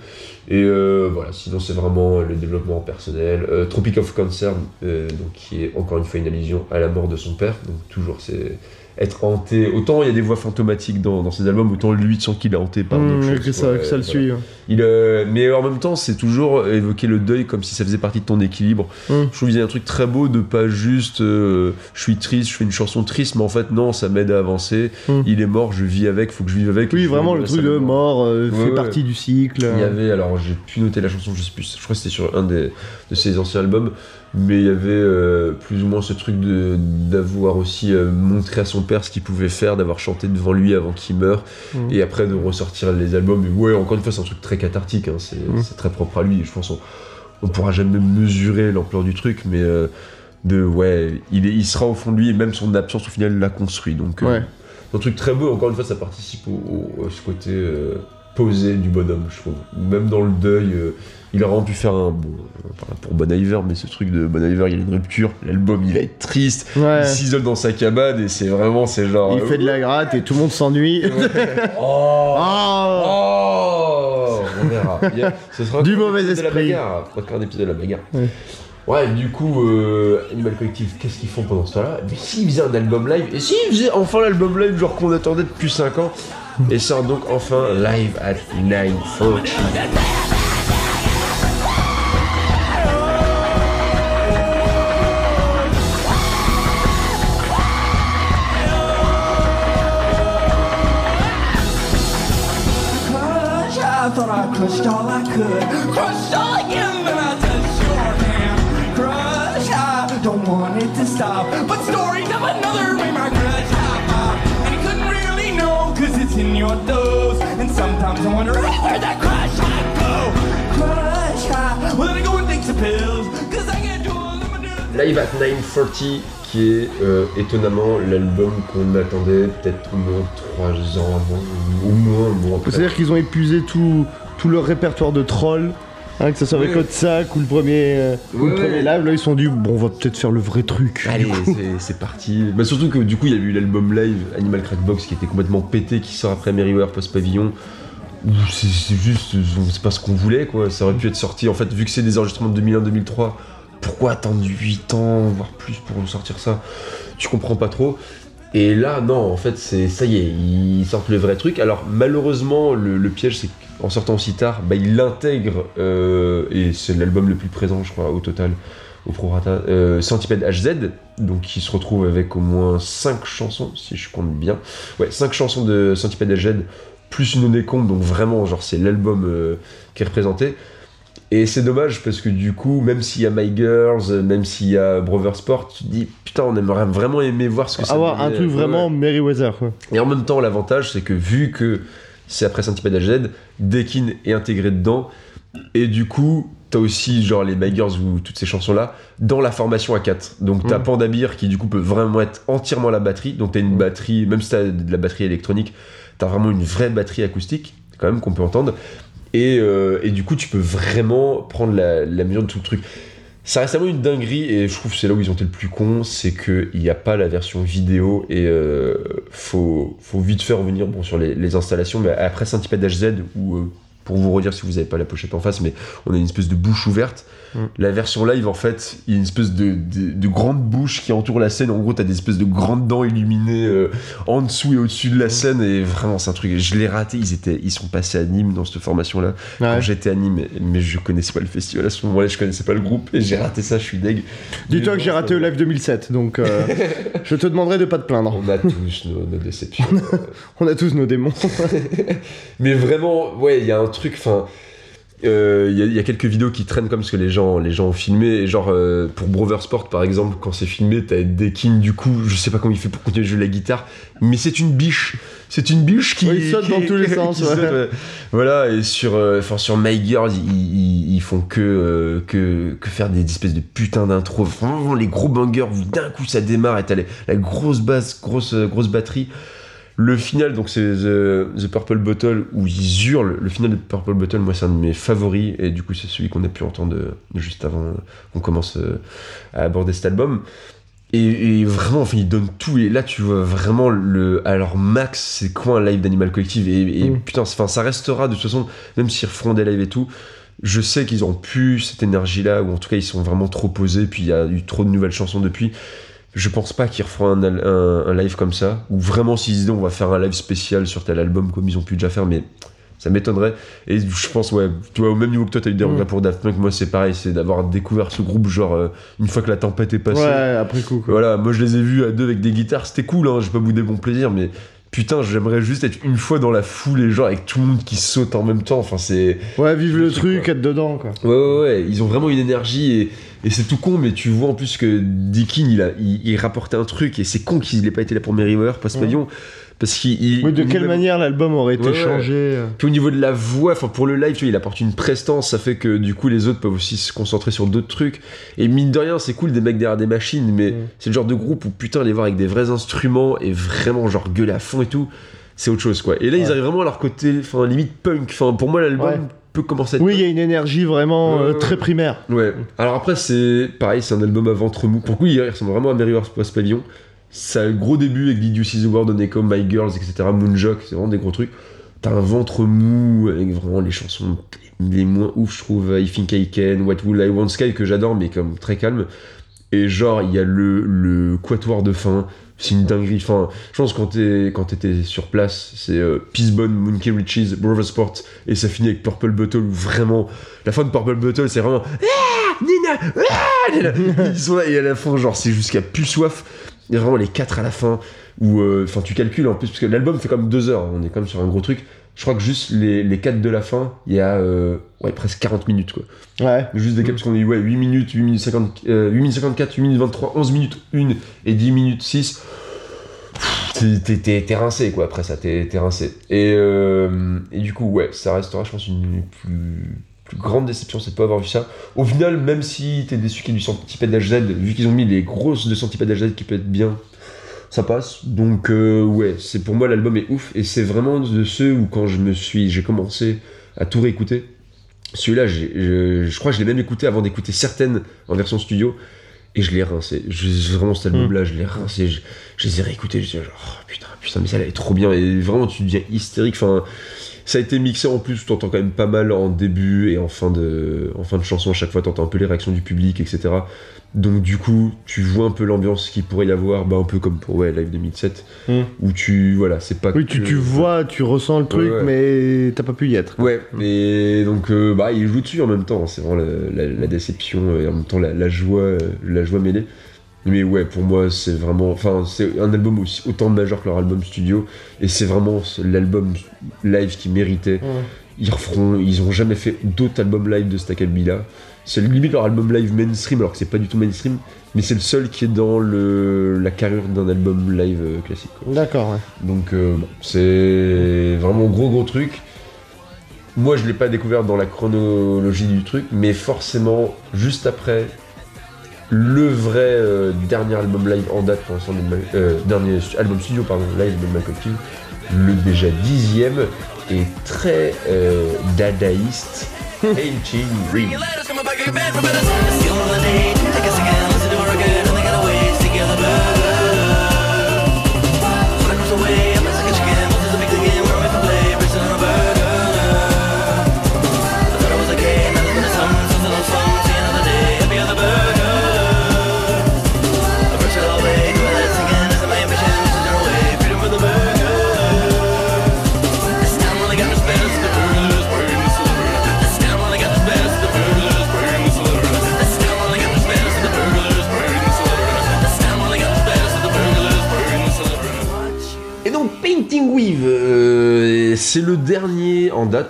et voilà sinon c'est vraiment le développement personnel Tropic of Cancer donc qui est encore une fois une allusion à la mort de son père donc toujours c'est être hanté autant il y a des voix fantomatiques dans, dans ses albums autant lui tu sens qu'il est hanté par Hum, d'autres que choses, ça, que ça le Voilà. suit. ouais. Il, euh, mais en même temps, c'est toujours évoquer le deuil comme si ça faisait partie de ton équilibre. Mm. Je trouve qu'il y a un truc très beau de pas juste euh, je suis triste, je fais une chanson triste, mais en fait, non, ça m'aide à avancer. Mm. Il est mort, je vis avec, faut que je vive avec. Oui, vraiment le truc de mort euh, Ouais, fait partie du cycle. Il y avait, alors j'ai pu noter la chanson, je sais plus, je crois que c'était sur un des, de ses anciens albums, mais il y avait plus ou moins ce truc de d'avoir aussi montré à son père ce qu'il pouvait faire, d'avoir chanté devant lui avant qu'il meure, Mm. et après de ressortir les albums. Et ouais, encore une fois, c'est un truc très cathartique, hein, c'est Mm. c'est très propre à lui, je pense on, on pourra jamais mesurer l'ampleur du truc, mais euh, de ouais, il, est, il sera au fond de lui, et même son absence au final l'a construit. Donc, euh, Ouais. un truc très beau, encore une fois, ça participe au, ce côté euh, posé du bonhomme, je trouve. Même dans le deuil, il aurait pu faire un. Bon, on va parler pour Bon Iver, mais ce truc de Bon Iver, il y a une rupture, l'album il va être triste, Ouais. il s'isole dans sa cabane et c'est vraiment, c'est genre. Il euh, fait de la gratte et tout le monde s'ennuie. Oh Ah Oh On verra. A- ce sera Du mauvais épisode de la esprit. un épisode de la bagarre. Ouais. Ouais, du coup, euh, Animal Collective, qu'est-ce qu'ils font pendant ce temps-là? Mais s'ils faisaient un album live, et s'ils faisaient enfin l'album live, genre qu'on attendait depuis 5 ans, et sort donc enfin live at 940. Crushed all I could. Crushed all again, then I touched your hand. Crush, I don't want it to stop. But stories of another way my crush hop off. And you couldn't really know, cause it's in your dose. And sometimes I wonder, hey, where'd that crush hop go? Crush, I, well, then I go and take some pills. Cause I get to a limited. Live at 940, qui est euh, étonnamment l'album qu'on attendait peut-être au moins 3 ans avant, au moins un mois après. C'est-à-dire qu'ils ont épuisé tout, tout leur répertoire de trolls Hein, que ce soit avec. Otsak ou le premier, euh, ou le premier live, là ils se sont dit bon on va peut-être faire le vrai truc. Allez, c'est- c'est parti. Bah, surtout que du coup, il y a eu l'album live Animal Crackbox qui était complètement pété, qui sort après Merryweather Post Pavillon. Où C'est c'est juste, c'est pas ce qu'on voulait quoi. Ça aurait pu être sorti. En fait, vu que c'est des enregistrements de 2001-2003, pourquoi attendre 8 ans, voire plus pour nous sortir ça? Tu comprends pas trop. Et là, non, en fait, c'est ça y est, ils sortent le vrai truc. Alors, malheureusement, le, le piège, c'est qu'en sortant aussi tard, bah, il l'intègre, euh, et c'est l'album le plus présent, je crois, au total, au prorata, euh, Centipede HZ, donc qui se retrouve avec au moins 5 chansons, si je compte bien. Ouais, 5 chansons de Centipede HZ, plus une décompte, donc vraiment, genre, c'est l'album euh, qui est représenté. Et c'est dommage parce que du coup, même s'il y a My Girls, euh, même s'il y a Brother Sport, tu te dis putain, on aimerait vraiment aimer voir ce que ça Avoir un truc vraiment. Merryweather quoi. Et en même temps, l'avantage, c'est que vu que c'est après Centipede HZ, Dekin est intégré dedans. Et du coup, t'as aussi genre les Girls ou toutes ces chansons-là dans la formation à 4. Donc t'as Mm. Pandabir qui du coup peut vraiment être entièrement la batterie. Donc t'as une Mm. batterie, même si t'as de la batterie électronique, t'as vraiment une vraie batterie acoustique, quand même, qu'on peut entendre. Et, euh, et du coup, tu peux vraiment prendre la, la mesure de tout le truc. Ça reste vraiment une dinguerie et je trouve c'est là où ils ont été le plus con, c'est qu'il n'y a pas la version vidéo et euh, faut, faut vite faire revenir bon, sur les, les installations, mais après Centipede HZ, où euh, pour vous redire si vous n'avez pas la pochette en face, mais on a une espèce de bouche ouverte. Mm. La version live, en fait, il y a une espèce de, de, de grande bouche qui entoure la scène. En gros, t'as des espèces de grandes dents illuminées euh, en dessous et au-dessus de la scène. Et vraiment, c'est un truc. Je l'ai raté. Ils, étaient, ils sont passés à Nîmes dans cette formation-là. Quand Ouais. j'étais à Nîmes, mais je connaissais pas le festival à ce moment-là, je connaissais pas le groupe. Et j'ai raté ça, je suis deg. Dis-toi que j'ai raté le live 2007 donc euh, je te demanderai de pas te plaindre. On a tous nos, nos déceptions. On a tous nos démons. Mais vraiment, ouais, il y a un truc, enfin. euh, Il y, a- il y a quelques vidéos qui traînent comme ce que les gens, les gens ont filmé. Et genre, euh, pour Brother Sport, par exemple, quand c'est filmé, t'as Dekin, du coup, je sais pas comment il fait pour continuer à jouer la guitare, mais c'est une biche. C'est une biche qui. Ouais, il saute qui- dans tous les sens, saute, ouais. ouais. Voilà, et sur, euh, enfin, sur My Girls, ils, ils- font que, euh, que, que faire des espèces de putains d'intro. Vraiment, les gros bangers où d'un coup ça démarre et t'as les- la grosse basse, grosse, euh, grosse batterie. Le final, donc c'est The, The Purple Bottle où ils hurlent. Le final de Purple Bottle, moi, c'est un de mes favoris et du coup, c'est celui qu'on a pu entendre euh, juste avant euh, qu'on commence euh, à aborder cet album. Et, et vraiment, enfin, ils donnent tout. Et là, tu vois vraiment le. Alors, max, c'est quoi un live d'Animal Collective? Et, et Mm. putain, enfin, ça restera de toute façon, même s'ils referont des lives et tout. Je sais qu'ils ont plus cette énergie-là, ou en tout cas, ils sont vraiment trop posés. Puis il y a eu trop de nouvelles chansons depuis. Je pense pas qu'ils referont un, al- un- un live comme ça. Ou vraiment, s'ils disaient on va faire un live spécial sur tel album, comme ils ont pu déjà faire, mais ça m'étonnerait. Et je pense, ouais, tu vois, au même niveau que toi, t'as eu des Mm. regrets pour Daft Punk, moi c'est pareil, c'est d'avoir découvert ce groupe, genre, euh, une fois que la tempête est passée. Ouais, après coup quoi. Voilà, moi je les ai vus à deux avec des guitares, c'était cool, hein, j'ai pas boudé mon plaisir, mais putain, j'aimerais juste être une fois dans la foule et genre avec tout le monde qui saute en même temps, enfin c'est. Ouais, vive le truc, quoi. être dedans quoi. Ouais, ouais, ouais, ils ont vraiment une énergie et, et c'est tout con, mais tu vois en plus que Dickin il, a, il, il rapportait un truc et c'est con qu'il ait pas été là pour Merryweather, Post Ouais. Pavillon, parce qu'il. il- Oui, de quelle manière l'album aurait été Ouais, changé euh. Puis au niveau de la voix, enfin pour le live, tu vois, il apporte une prestance, ça fait que du coup les autres peuvent aussi se concentrer sur d'autres trucs. Et mine de rien, c'est cool des mecs derrière des machines, mais c'est le genre de groupe où putain les voir avec des vrais instruments et vraiment genre gueuler à fond et tout, c'est autre chose quoi. Et là ils arrivent vraiment à leur côté, enfin limite punk. Enfin pour moi l'album Ouais. Peut commencer à être Oui, il y a une énergie vraiment euh, ouais, très primaire. Ouais. Alors après, c'est pareil, c'est un album à ventre mou. Pour le coup, il ressemble vraiment à Merry Post Pavillon. Ça a un gros début avec Did You See the World on Echo, My Girls, etc. Moonjock, c'est vraiment des gros trucs. T'as un ventre mou avec vraiment les chansons les moins ouf, je trouve. I Think I Can, What Will I Want Sky, que j'adore, mais comme très calme. Et genre, il y a le, le quatuor de fin. C'est une dinguerie. Enfin, je pense que quand t'es- quand t'étais sur place, c'est euh, Peacebone, Monkey Riches, Brother Sport, et ça finit avec Purple Bottle, où vraiment, la fin de Purple Bottle, c'est vraiment Ah Nina Ah Nina Ils sont là, et à la fin, genre, c'est jusqu'à plus soif. Il y a vraiment les quatre à la fin, où, euh, enfin, tu calcules en plus, parce que l'album fait comme deux heures, on est quand même sur un gros truc. Je crois que juste les, les quatre de la fin, il y a euh, ouais, presque 40 minutes, quoi. Ouais. Juste des caps parce qu'on dit ouais, 8 minutes, 8 minutes, 50, euh, 8 minutes 54, 8 minutes 23, 11 minutes 1 et 10 minutes 6. Pff, t'es- rincé quoi après ça, t'es t'es rincé. Et, euh, et du coup, ouais, ça restera, je pense, une plus, plus grande déception, c'est de pas avoir vu ça. Au final, même si t'es déçu qu'il y ait du centipède HZ, vu qu'ils ont mis les grosses de centipède HZ qui peut être bien, ça passe. Donc, euh, ouais, c'est pour moi l'album est ouf et c'est vraiment de ceux où quand je me suis, j'ai commencé à tout réécouter. Celui-là, j'ai- je, je crois que je l'ai même écouté avant d'écouter certaines en version studio. Et je l'ai rincé. Je, vraiment, cet album-là, je l'ai rincé. Je, je les ai réécoutés. Je disais, genre, oh, putain, putain, mais ça, elle est trop bien. Et vraiment, tu deviens hystérique. Enfin, ça a été mixé en plus. Tu entends quand même pas mal en début et en fin de, en fin de chanson. À chaque fois, tu entends un peu les réactions du public, etc. Donc, du coup, tu vois un peu l'ambiance qu'il pourrait y avoir. Bah, un peu comme pour ouais, Live 2007. Mm. Où tu. Voilà, c'est pas Oui, tu, que- tu vois, tu ressens le truc, ouais. mais t'as pas pu y être. Ouais, et donc euh, bah il joue dessus en même temps, c'est vraiment la, la- la déception et en même temps la, la joie, euh, la joie mêlée. Mais ouais, pour moi c'est vraiment, enfin c'est un album aussi autant majeur que leur album studio et c'est vraiment l'album live qui méritait. Ils referont, ils ont jamais fait d'autres albums live de Staccabi là. C'est limite leur album live mainstream alors que c'est pas du tout mainstream, mais c'est le seul qui est dans le la carrure d'un album live euh, classique. D'accord, ouais. Donc euh, bon, c'est vraiment gros gros truc. Moi je l'ai pas découvert dans la chronologie du truc, mais forcément juste après le vrai euh, dernier album live en date pour l'instant, euh, dernier album studio pardon live de Michael Kidd, le déjà dixième est très euh, dadaïste. Painting.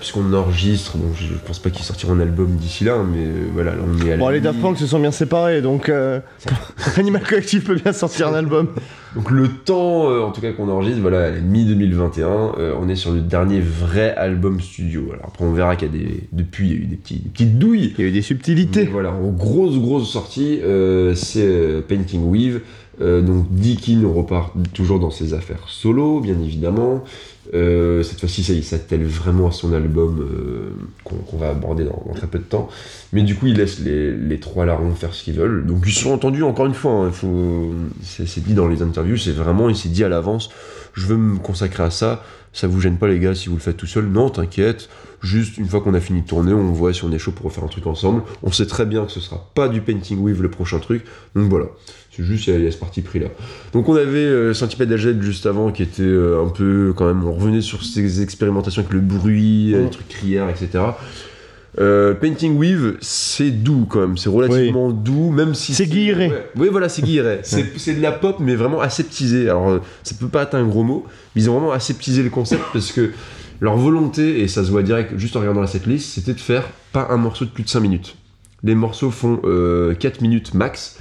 Puisqu'on enregistre. Bon, je pense pas qu'il sortira un album d'ici là, mais euh, voilà, là on est à Bon, les Daft Punk se sont bien séparés, donc euh, Animal Collective peut bien sortir un album. Donc le temps, euh, en tout cas qu'on enregistre, voilà, mi 2021, on est sur le dernier vrai album studio. Alors après on verra qu'il y a des, depuis il y a eu des, petits, des petites douilles. Il y a eu des Mais subtilités. voilà, en grosse grosse sortie, c'est Painting Weave. Donc Deakin repart toujours dans ses affaires solo, bien évidemment. Euh, cette fois-ci, ça, il s'attelle vraiment à son album euh, qu'on va aborder dans, dans très peu de temps. Mais du coup, il laisse les, les trois larrons faire ce qu'ils veulent. Donc ils sont entendus encore une fois. hein, c'est dit dans les interviews. C'est vraiment, il s'est dit à l'avance, je veux me consacrer à ça. Ça vous gêne pas les gars si vous le faites tout seul Non, t'inquiète. Juste une fois qu'on a fini de tourner, on voit si on est chaud pour refaire un truc ensemble. On sait très bien que ce sera pas du painting with le prochain truc. Donc voilà. C'est juste, il y a- il y a ce parti pris là. Donc on avait euh, Centipede Aged juste avant qui était euh, un peu quand même, on revenait sur ces expérimentations avec le bruit, euh, les trucs criards, etc. Euh, Painting Weave, c'est doux quand même, c'est relativement doux, même si C'est guilleré. Ouais. Oui, voilà, c'est guilleré. C'est c'est de la pop, mais vraiment aseptisé. Alors, euh, ça peut pas être un gros mot, mais ils ont vraiment aseptisé le concept parce que leur volonté, et ça se voit direct juste en regardant la setlist, c'était de faire pas un morceau de plus de 5 minutes. Les morceaux font euh, 4 minutes max.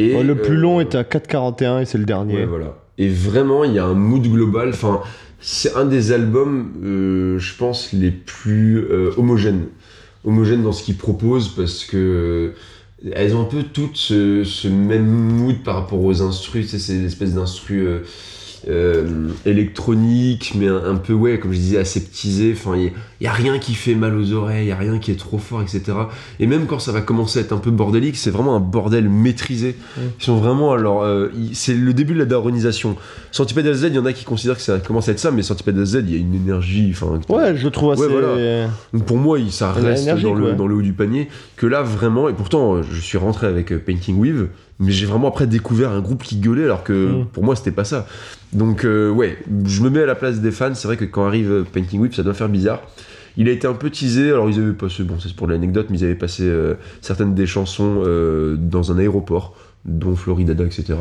Et, le plus euh, long est à 4,41 et c'est le dernier. Ouais, voilà. Et vraiment, il y a un mood global. Enfin, c'est un des albums, euh, je pense, les plus euh, homogènes. Homogènes dans ce qu'ils proposent parce que euh, elles ont un peu toutes ce, ce même mood par rapport aux instrus. Tu sais, c'est l'espèce d'instru électronique, mais un, un peu, ouais, comme je disais, aseptisé. Enfin, il n'y a, rien qui fait mal aux oreilles, il n'y a rien qui est trop fort, etc. Et même quand ça va commencer à être un peu bordélique, c'est vraiment un bordel maîtrisé. Ils sont vraiment alors euh, c'est le début de la daronisation. Centipede Z, il y en a qui considèrent que ça commence à être ça, mais Centipede Z, il y a une énergie. Ouais, je le trouve assez. Ouais, voilà. donc pour moi, il- ça reste dans le, ouais. dans le haut du panier. Que là, vraiment, et pourtant, euh, je suis rentré avec euh, Painting Weave, mais j'ai vraiment après découvert un groupe qui gueulait, alors que Mm. pour moi, c'était pas ça. Donc, euh, ouais, je me mets à la place des fans. C'est vrai que quand arrive Painting Weave, ça doit faire bizarre. Il a été un peu teasé, alors ils avaient passé, bon, c'est pour l'anecdote, mais ils avaient passé euh, certaines des chansons euh, dans un aéroport, dont Floridada, etc.,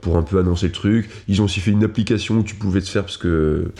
pour un peu annoncer le truc. Ils ont aussi fait une application où tu pouvais te faire, parce que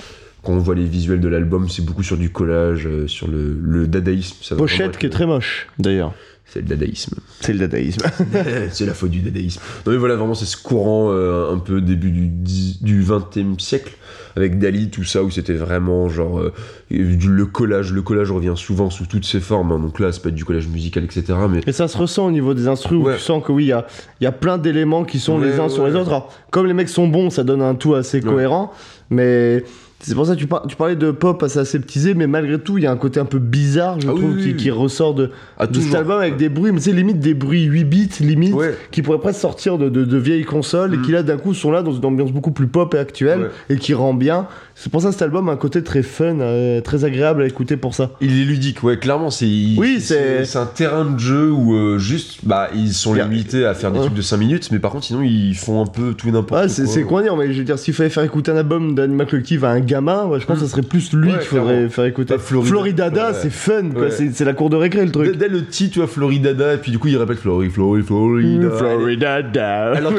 quand on voit les visuels de l'album, c'est beaucoup sur du collage, euh, sur le, le dadaïsme. Ça Pochette qui est très moche, d'ailleurs. C'est le dadaïsme. C'est le dadaïsme. c'est la faute du dadaïsme. Non mais voilà, vraiment, c'est ce courant euh, un peu début du, 10 du 20e siècle, avec Dali, tout ça, où c'était vraiment genre euh, du- le collage. Le collage revient souvent sous toutes ses formes, hein. donc là, c'est pas du collage musical, etc. Mais Et ça se ressent au niveau des instruments, où tu sens que oui, il y a, y a plein d'éléments qui sont Ouais, les uns sur les autres. Alors, comme les mecs sont bons, ça donne un tout assez cohérent, mais C'est pour ça que tu, par- tu parlais de pop assez aseptisé, mais malgré tout, il y a un côté un peu bizarre, je Ah trouve, oui, qui, oui. qui ressort de, Ah, de cet album avec des bruits, mais c'est limite des bruits 8 bits, limite, Ouais. qui pourraient presque sortir de, de- de vieilles consoles et Mm. qui là d'un coup sont là dans une ambiance beaucoup plus pop et actuelle Ouais. et qui rend bien. C'est pour ça que cet album a un côté très fun, euh, très agréable à écouter pour ça. Il est ludique, ouais, clairement, c'est Oui, c'est- c'est un terrain de jeu où euh, juste, bah, ils sont limités à faire des Ouais. trucs de 5 minutes, mais par contre, sinon, ils font un peu tout et n'importe Ouais, quoi. c'est c'est quoi dire, mais je veux dire, s'il fallait faire écouter un album d'Animal Collective à un gamin, je pense que ça serait plus lui Mm. Ouais, qu'il faudrait clairement. faire écouter. Bah, Florida- Floridada, ouais. c'est fun, quoi, c'est c'est la cour de récré le truc. dès le titre, tu vois, Floridada, et puis du coup, ils répètent Flori, Flori, Florida. Floridada. Alors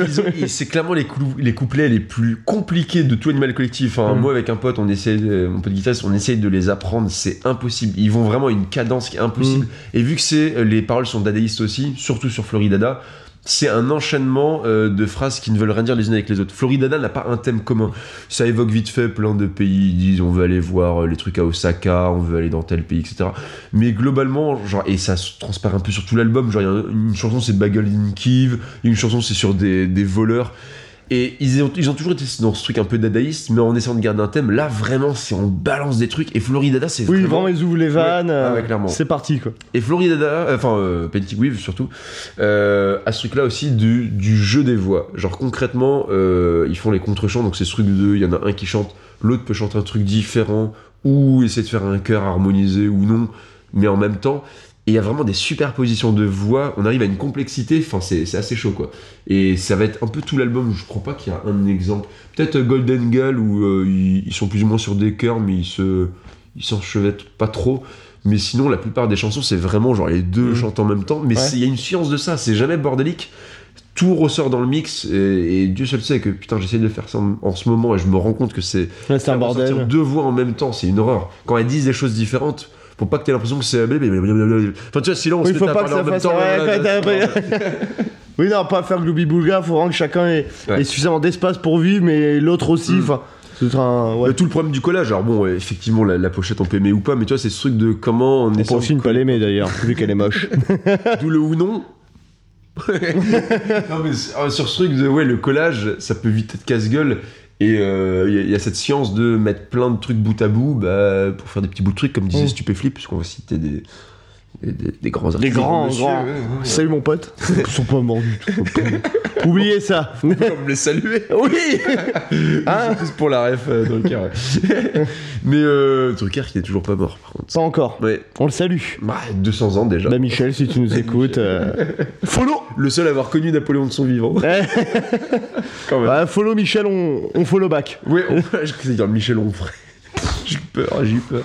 c'est clairement les, les couplets les plus compliqués de tout Animal Collectif. Enfin, Mm. Moi, avec un pote, on essaie, de- mon pote guitariste, on essaye de les apprendre, c'est impossible. Ils vont vraiment à une cadence qui est impossible. Mm. Et vu que c'est euh, les paroles sont dadaïstes aussi, surtout sur Floridada, c'est un enchaînement euh, de phrases qui ne veulent rien dire les unes avec les autres. Floridada n'a pas un thème commun. Ça évoque vite fait plein de pays. Ils disent on veut aller voir euh, les trucs à Osaka, on veut aller dans tel pays, etc. Mais globalement, genre, et ça se transparaît un peu sur tout l'album. Genre, il y a une chanson c'est Bagel in Kiev, une chanson c'est sur des, des voleurs. Et ils ont, ils ont toujours été dans ce truc un peu dadaïste, mais en essayant de garder un thème. Là, vraiment, c'est on balance des trucs. Et Floridada, c'est Oui, vraiment vraiment, ils ouvrent les vannes. Ouais. Ah ouais, euh, clairement. C'est parti, quoi. et Floridada, euh, enfin euh, Weave surtout, euh, à ce truc-là aussi du, du jeu des voix. Genre concrètement, euh, ils font les contre-chants, donc c'est ce truc de, il y en a un qui chante, l'autre peut chanter un truc différent, ou essayer de faire un chœur harmonisé ou non, mais en même temps. Et il y a vraiment des superpositions de voix, on arrive à une complexité, enfin c'est assez chaud quoi. Et ça va être un peu tout l'album, je crois pas qu'il y a un exemple. Peut-être euh, Golden Gal où euh, ils, sont plus ou moins sur des chœurs, mais ils se ils s'enchevêtrent pas trop. Mais sinon, la plupart des chansons, c'est vraiment genre les deux Mhm. chantent en même temps. Mais Ouais. il y a une science de ça, c'est jamais bordélique. Tout ressort dans le mix et, et Dieu seul sait que putain j'essaie de faire ça en, en ce moment et je me rends compte que c'est Ouais, c'est un bordel. deux voix en même temps c'est une horreur quand elles disent des choses différentes faut pas que t'aies l'impression que c'est enfin tu vois silence Oui, que faut pas que ça en même fasse. temps, ouais, Oui, non, pas faire Glooby Boulga, faut vraiment que chacun ait, Ouais. ait suffisamment d'espace pour vivre, mais l'autre aussi. Mm. Enfin, c'est un. Ouais. Tout le problème du collage alors bon effectivement la, la pochette on peut aimer ou pas mais tu vois c'est ce truc de comment on On peut ne pas l'aimer d'ailleurs, vu qu'elle est moche. D'où le ou non. non, mais euh, sur ce truc de ouais, le collage, ça peut vite être casse-gueule. Et euh, il y, a- il y a cette science de mettre plein de trucs bout à bout bah, pour faire des petits bouts de trucs, comme disait Mm. Stupéflip, puisqu'on va citer des, des, des- des grands Des artistes. grands, Monsieur, grands. ouais, ouais, ouais. Salut mon pote. Ils sont pas morts du tout. Oubliez ça. On peut les saluer. oui Hein C'est plus pour la ref euh, Drucker. ouais. mais euh, Drucker qui est toujours pas mort, par contre. Pas encore. Ouais, On le salue. bah, 200 ans déjà. Bah Michel, si tu nous écoutes, euh, follow Le seul à avoir connu Napoléon de son vivant. Ouais. Quand même. Ouais, Follow Michel, on, on follow back. Ouais, on, je dire Michel Onfray. J'ai peur, j'ai peur.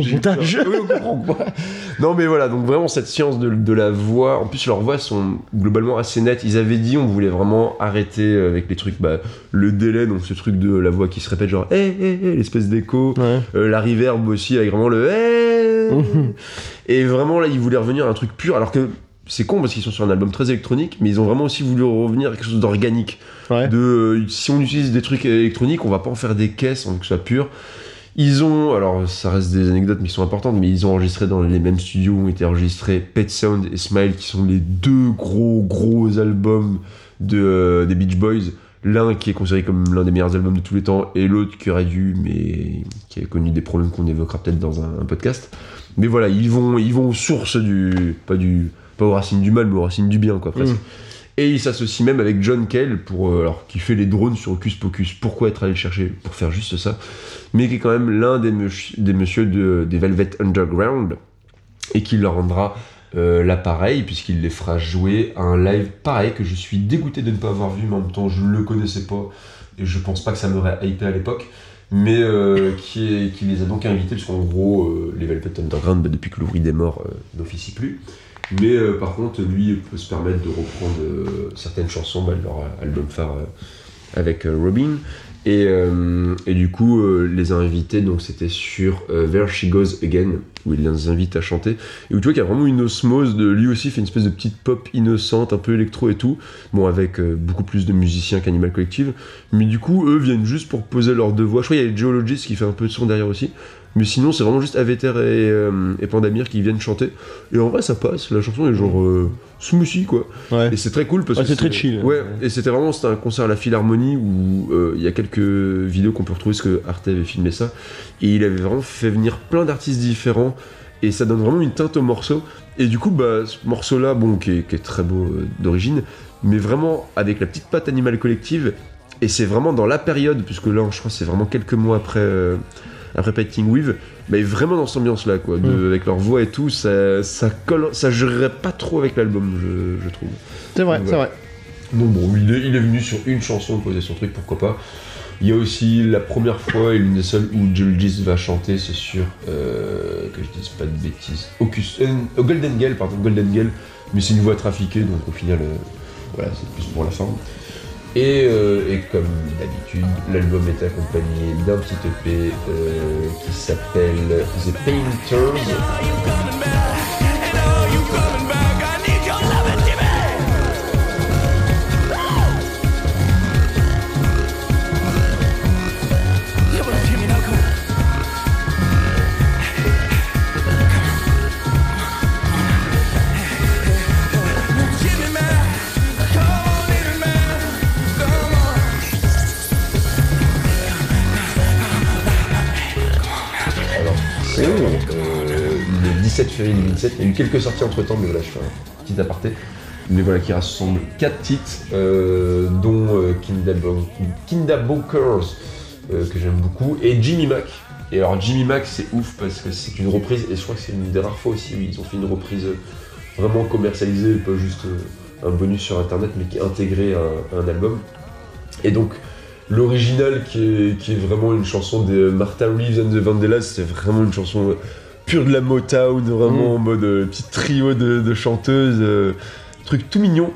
J'ai montage. peur. Oui, on comprend quoi. Non, mais voilà, donc vraiment cette science de, de la voix. En plus, leurs voix sont globalement assez nettes. Ils avaient dit, on voulait vraiment arrêter avec les trucs, bah, le délai, donc ce truc de la voix qui se répète, genre, hé, hé, hé, l'espèce d'écho. Ouais. Euh, la reverb aussi, avec vraiment le hé. Mhm. Et vraiment, là, ils voulaient revenir à un truc pur, alors que. C'est con parce qu'ils sont sur un album très électronique, mais ils ont vraiment aussi voulu revenir à quelque chose d'organique Ouais. de euh, si on utilise des trucs électroniques, on va pas en faire des caisses, on veut que ce soit pur. Ils ont, alors ça reste des anecdotes mais qui sont importantes, mais ils ont enregistré dans les mêmes studios où ont été enregistrés Pet Sound et Smile, qui sont les deux gros gros albums de, euh, des Beach Boys. L'un qui est considéré comme l'un des meilleurs albums de tous les temps, et l'autre qui aurait dû, mais qui a connu des problèmes qu'on évoquera peut-être dans un, podcast. Mais voilà, ils vont, ils vont aux sources du, pas du, pas aux racines du mal, mais aux racines du bien, quoi, presque. Mm. Et il s'associe même avec John Cale pour euh, alors qui fait les drones sur Hocus Pocus. Pourquoi être allé le chercher pour faire juste ça? Mais qui est quand même l'un des, des messieurs de, des Velvet Underground et qui leur rendra euh, l'appareil puisqu'il les fera jouer à un live pareil que je suis dégoûté de ne pas avoir vu, mais en même temps je ne le connaissais pas et je pense pas que ça m'aurait hypé à l'époque. Mais euh, qui, les a donc invités, parce qu'en gros, euh, les Velvet Underground, bah, depuis que l'ouvrier des morts, n'officie plus. Mais euh, par contre, lui peut se permettre de reprendre euh, certaines chansons bah, de leur euh, album phare avec Robin. Et, et du coup, les a invités, donc c'était sur There She Goes Again, où il les invite à chanter. Et où tu vois qu'il y a vraiment une osmose de lui aussi, fait une espèce de petite pop innocente, un peu électro et tout. Bon, avec beaucoup plus de musiciens qu'Animal Collective. Mais du coup, eux viennent juste pour poser leurs deux voix. Je crois qu'il y a Geologist qui fait un peu de son derrière aussi. Mais sinon, c'est vraiment juste Aveter et, euh, et Pandamir qui viennent chanter. Et en vrai, ça passe. La chanson est genre euh, smoothie, quoi. Ouais. Et c'est très cool parce Ouais, que c'est très chill. Ouais, et c'était vraiment c'était un concert à la Philharmonie où euh, il y a quelques vidéos qu'on peut retrouver parce que Arte avait filmé ça. Et il avait vraiment fait venir plein d'artistes différents et ça donne vraiment une teinte au morceau. Et du coup, bah, ce morceau-là, bon, qui est, qui est très beau d'origine, mais vraiment avec la petite patte animale collective. Et c'est vraiment dans la période, puisque là, je crois, que c'est vraiment quelques mois après, après Painting With, mais vraiment dans cette ambiance-là, quoi, de- Mm. avec leur voix et tout, ça, ça colle, ça jurerait pas trop avec l'album, je, je trouve. C'est vrai, c'est vrai. Donc bon, il est, il est venu sur une chanson poser son truc, pourquoi pas. Il y a aussi la première fois et l'une des seules où Julgis va chanter, c'est sur, euh, que je dise pas de bêtises, Ocus, euh, Golden Gale, pardon, Golden Gale, mais c'est une voix trafiquée, donc au final, euh, voilà, c'est plus pour la forme. Et, euh, et comme d'habitude, l'album est accompagné d'un petit EP euh, qui s'appelle The Painters. Euh, le 17 février 2017. Il y a eu quelques sorties entre temps, mais voilà, je fais un petit aparté. Mais voilà, qui rassemble 4 titres, euh, dont euh, Kinda, Bo- euh, que j'aime beaucoup, et Jimmy Mac. Et alors, Jimmy Mac, c'est ouf parce que c'est une reprise, et je crois que c'est une des rares fois aussi où ils ont fait une reprise vraiment commercialisée, pas juste un bonus sur internet, mais qui est intégré à, à un album. Et donc, L'original qui est, qui est vraiment une chanson de Martha Reeves and the Vandellas, c'est vraiment une chanson euh, pure de la Motown, vraiment Mm. en mode euh, petit trio de, de chanteuses, euh, truc tout mignon.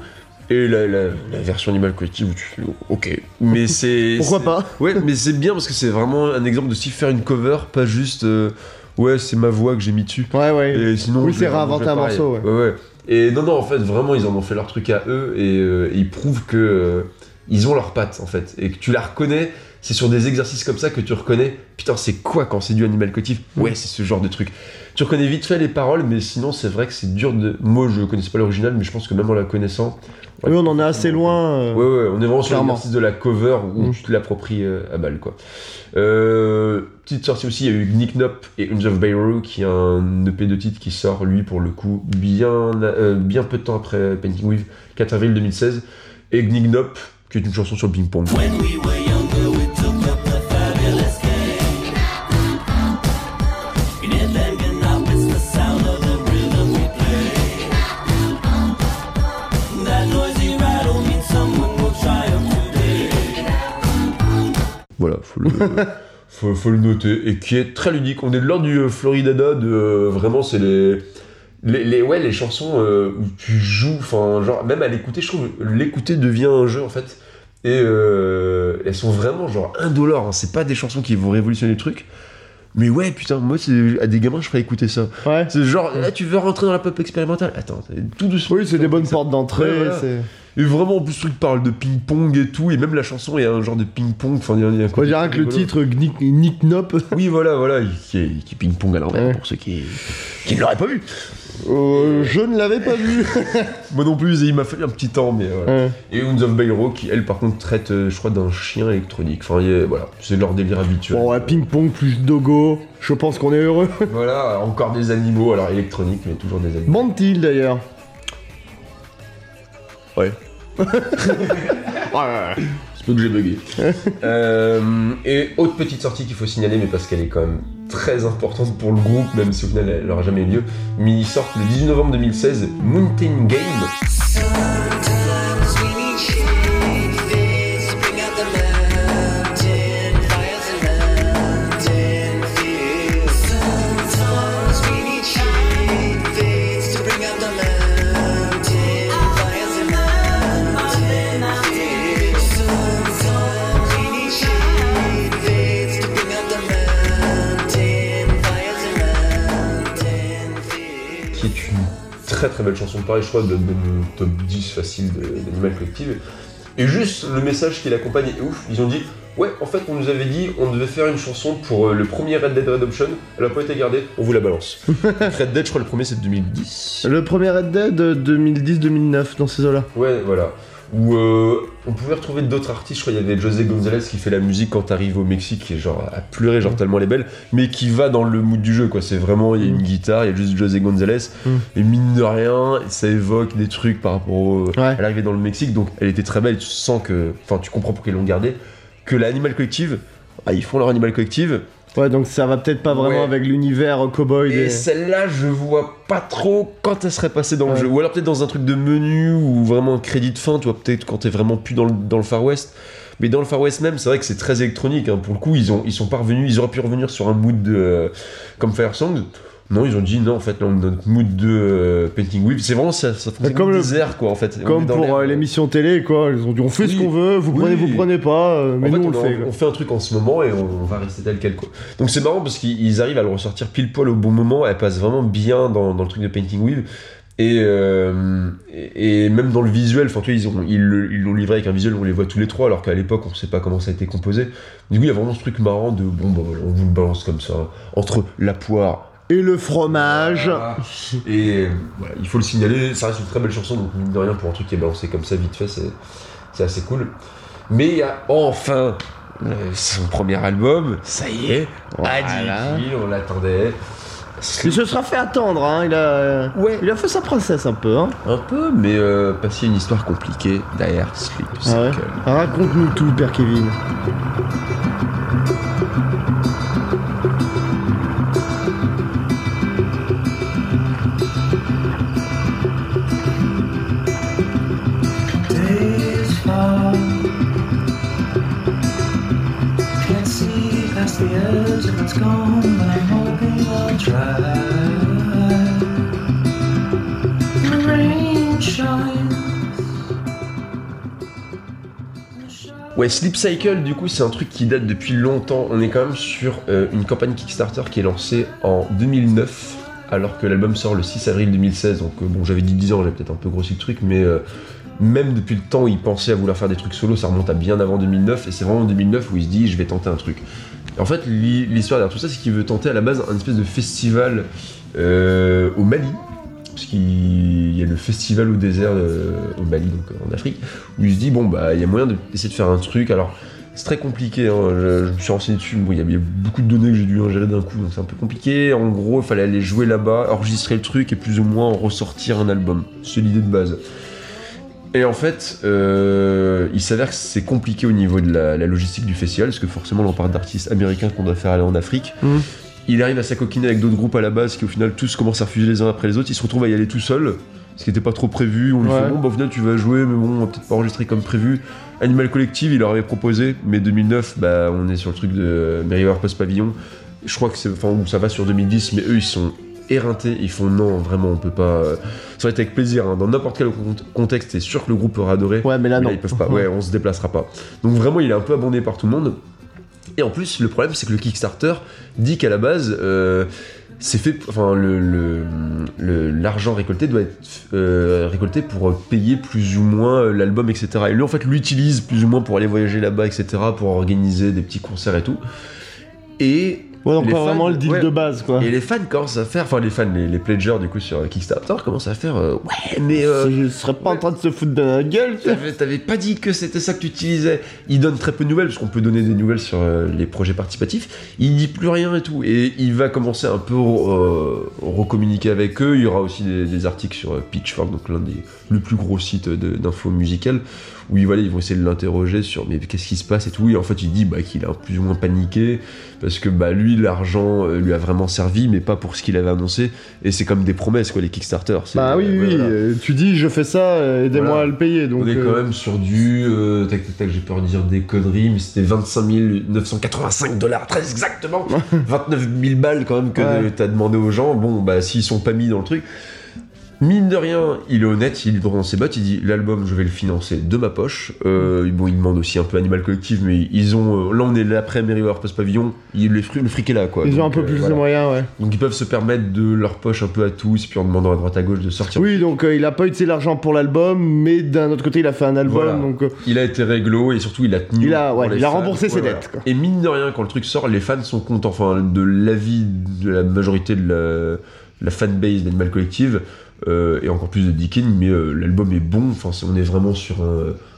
Et la, la- la version animale collective où tu fais oh, ok. Mais c'est. Pourquoi pas? Ouais, mais c'est bien parce que c'est vraiment un exemple de si faire une cover, pas juste euh, ouais, c'est ma voix que j'ai mis dessus. Ouais, ouais. Et sinon, Oui, c'est réinventer un morceau, ouais. ouais. Et non, non, en fait, vraiment, ils en ont fait leur truc à eux et, et ils prouvent que ils ont leur patte, en fait. Et que tu la reconnais, c'est sur des exercices comme ça que tu reconnais, putain, c'est quoi quand c'est du animal collectif Ouais, c'est ce genre de truc. Tu reconnais vite fait les paroles, mais sinon, c'est vrai que c'est dur de. Moi, je connaissais pas l'original, mais je pense que même en la connaissant. Oui, on en est assez loin. euh, Ouais, ouais, on est vraiment sur l'exercice de la cover où Mm. tu te l'appropries euh, à balle, quoi. Euh, petite sortie aussi, il y a eu Nick Nop et Unge of Bayro, qui est un EP de titre qui sort, lui, pour le coup, bien, euh, bien peu de temps après Painting With, 4 avril 2016. Et Nick Nop, qui est une chanson sur le ping-pong. Voilà, faut le, faut, faut le noter. Et qui est très ludique. On est de l'ordre du euh, Floridada, de euh, vraiment, c'est les, les, les- ouais, les chansons euh, où tu joues, enfin, genre, même à l'écouter, je trouve, l'écouter devient un jeu en fait. Et euh, elles sont vraiment genre indolores. hein. C'est pas des chansons qui vont révolutionner le truc. Mais ouais, putain, moi, à des gamins, je ferais écouter ça. Ouais. C'est genre, là, tu veux rentrer dans la pop expérimentale? Attends, tout doucement. Oui, c'est des bonnes portes d'entrée. Ouais, voilà. Et vraiment, en plus, le truc parle de ping-pong et tout. Et même la chanson, il y a un genre de ping-pong. Enfin, il y a- y rien que le titre Nick, Nick Nop. Oui, voilà, voilà, qui, est- qui ping-pong à l'envers, Ouais. pour ceux qui, qui ne l'auraient pas vu. Euh, je ne l'avais pas vu. Moi non plus, et il m'a fallu un petit temps, mais voilà. Ouais. Et Hounds of Bayro, qui elle, par contre, traite, euh, je crois, d'un chien électronique. Enfin, voilà, c'est leur délire habituel. Bon, ouais, ping-pong plus dogo. Je pense qu'on est heureux. Voilà, encore des animaux, alors électroniques, mais toujours des animaux. Bande-t-il d'ailleurs Ouais. C'est peu que j'ai bugué. Euh, et autre petite sortie qu'il faut signaler, mais parce qu'elle est quand même très importante pour le groupe, même si au final elle n'aura jamais eu lieu. Mais ils sortent le 18 novembre 2016 Mountain Game. Belle chanson. Pareil, je crois, de, de top 10 facile de- d'Animal Collective. Et juste le message qui l'accompagne est ouf. Ils ont dit Ouais, en fait, on nous avait dit on devait faire une chanson pour euh, le premier Red Dead Redemption. Elle a pas été gardée, on vous la balance. Red Dead, je crois, le premier c'est 2010. Le premier Red Dead, euh, 2010-2009, dans ces eaux-là. Ouais, voilà. Où euh, on pouvait retrouver d'autres artistes, je crois qu'il y avait José González qui fait la musique quand t'arrives au Mexique, qui est genre à pleurer, genre tellement elle est belle, mais qui va dans le mood du jeu, quoi. C'est vraiment, il y a une guitare, il y a juste José González, Mm. et mine de rien, ça évoque des trucs par rapport au. Ouais. à l'arrivée dans le Mexique, donc elle était très belle, tu sens que. Enfin, tu comprends pourquoi ils l'ont gardée. Que l'Animal Collective, ah, ils font leur Animal Collective, Ouais, donc ça va peut-être pas vraiment Ouais. avec l'univers cowboy. et des- celle-là, je vois pas trop quand elle serait passée dans le jeu. Ou alors peut-être dans un truc de menu ou vraiment un crédit de fin, tu vois, peut-être quand t'es vraiment plus dans le, dans le Far West. Mais dans le Far West même, c'est vrai que c'est très électronique. hein. Pour le coup, ils, ont, ils sont pas revenus, ils auraient pu revenir sur un mood de, euh, comme Fire Songs. Non, ils ont dit non, en fait, là, on est dans notre mood de euh, Painting Whip. C'est vraiment ça, ça fonctionne comme le- désert, quoi, en fait. Comme pour euh, l'émission télé, quoi. Ils ont dit on fait ce qu'on veut, vous Oui. prenez, vous prenez pas, euh, mais en fait, nous on, on, le a- fait. on fait un truc en ce moment et on, on va rester tel quel quoi. Donc c'est marrant parce qu'ils arrivent à le ressortir pile poil au bon moment, elle passe vraiment bien dans, dans le truc de Painting Wheel. Et, euh, et, et même dans le visuel, enfin tu vois, ils ont- ils ils l'ont livré avec un visuel où on les voit tous les trois, alors qu'à l'époque on sait pas comment ça a été composé. Du coup il y a vraiment ce truc marrant de bon bah on vous le balance comme ça, entre la poire Et le fromage. Et voilà, il faut le signaler, ça reste une très belle chanson, donc mine de rien, pour un truc qui est balancé comme ça vite fait, c'est, assez cool. Mais il y a enfin euh, son premier album, ça y est, Voilà. Adil, on l'attendait. Il se sera fait attendre, hein. Il a, Ouais. il a fait sa princesse un peu, hein. Un peu, mais euh, parce qu'il y a une histoire compliquée derrière Sleep Ah ouais. Raconte-nous tout, Père Kevin. Ouais, Sleep Cycle, du coup, c'est un truc qui date depuis longtemps. On est quand même sur euh, une campagne Kickstarter qui est lancée en 2009, alors que l'album sort le 6 avril 2016. Donc, euh, bon, j'avais dit 10 ans, j'avais peut-être un peu grossi le truc, mais euh, même depuis le temps où il pensait à vouloir faire des trucs solo, ça remonte à bien avant 2009, et c'est vraiment en 2009 où il se dit, je vais tenter un truc. En fait, l'hi- l'histoire derrière tout ça, c'est qu'il veut tenter à la base un espèce de festival euh, au Mali. Parce qu'il y a le festival au désert euh, au Mali, donc en Afrique, où il se dit bon bah il y a moyen de- d'essayer de faire un truc. Alors c'est très compliqué, hein, je, me suis renseigné dessus, bon, il y a- il y, a beaucoup de données que j'ai dû ingérer d'un coup, donc c'est un peu compliqué. En gros, il fallait aller jouer là-bas, enregistrer le truc et plus ou moins en ressortir un album. C'est l'idée de base. Et en fait, euh, il s'avère que c'est compliqué au niveau de la, la logistique du festival, parce que forcément, on parle d'artistes américains qu'on doit faire aller en Afrique. Mhm. Il arrive à s'acoquiner avec d'autres groupes à la base qui, au final, tous commencent à refuser les uns après les autres. Il se retrouve à y aller tout seul, ce qui n'était pas trop prévu. On lui Ouais. fait bon, bah, au final, tu vas jouer, mais bon, on va peut-être pas enregistrer comme prévu. Animal Collective, il leur avait proposé, mais 2009, bah, on est sur le truc de Merriweather Post Pavillon. Je crois que c'est, enfin, ça va sur 2010, mais eux, ils sont éreintés. Ils font non, vraiment, on peut pas. euh, Ça aurait été avec plaisir. hein. Dans n'importe quel cont- contexte, c'est sûr que le groupe aurait adoré. Ouais, mais là, Mais non. ils peuvent pas. Ouais, on se déplacera pas. Donc vraiment, il est un peu abandonné par tout le monde. Et en plus, le problème, c'est que le Kickstarter dit qu'à la base, euh, c'est fait. Enfin, le- l'argent récolté doit être euh, récolté pour payer plus ou moins l'album, etc. Et lui, en fait, l'utilise plus ou moins pour aller voyager là-bas, etc. Pour organiser des petits concerts et tout. Et Ouais, donc les pas fans- vraiment le deal ouais. de base, quoi. et les fans commencent à faire, enfin les fans, les, les pledgers du coup sur Kickstarter commencent à faire, euh, ouais mais euh, Je serais pas en train de se foutre de la gueule, tu vois. T'avais pas dit que c'était ça que tu utilisais. Il donne très peu de nouvelles, parce qu'on peut donner des nouvelles sur euh, les projets participatifs. Il dit plus rien et tout. Et il va commencer un peu euh, recommuniquer avec eux. Il y aura aussi des, des articles sur euh, Pitchfork, donc l'un des le plus gros sites d'infos musicales, où ils, voilà, ils vont essayer de l'interroger sur mais qu'est-ce qui se passe et tout. Et en fait, il dit bah, qu'il a plus ou moins paniqué, parce que bah, lui, l'argent euh, lui a vraiment servi, mais pas pour ce qu'il avait annoncé. Et c'est comme des promesses, quoi, les Kickstarter. Bah oui, euh, oui, voilà. euh, tu dis je fais ça, aidez-moi Voilà. à le payer. Donc, on est quand même sur du. euh, tac, tac, tac, j'ai peur de dire des conneries, mais c'était 25 985 dollars, très exactement 29 000 balles quand même que Ouais. t'as demandé aux gens. Bon, bah s'ils sont pas mis dans le truc. Mine de rien, il est honnête, il dans ses bottes, il dit l'album je vais le financer de ma poche. Euh, bon, il demande aussi un peu Animal Collective, mais ils ont. euh, là on est l'après Merriweather Post Pavillon, il, le, fric, le fric est là quoi. Ils ont un peu euh, plus voilà. de moyens, ouais. Donc ils peuvent se permettre de leur poche un peu à tous, puis en demandant à droite à gauche de sortir. Oui, donc euh, il a pas utilisé l'argent pour l'album, mais d'un autre côté, il a fait un album, Voilà. donc euh, Il a été réglo et surtout il a tenu. Il a- ouais, il a fans. remboursé ses dettes, quoi. Et mine de rien, quand le truc sort, les fans sont contents. Enfin, de l'avis de la majorité de la, la fanbase d'Animal Collective euh, et encore plus de Deakin, mais euh, l'album est bon. Enfin, on est vraiment sur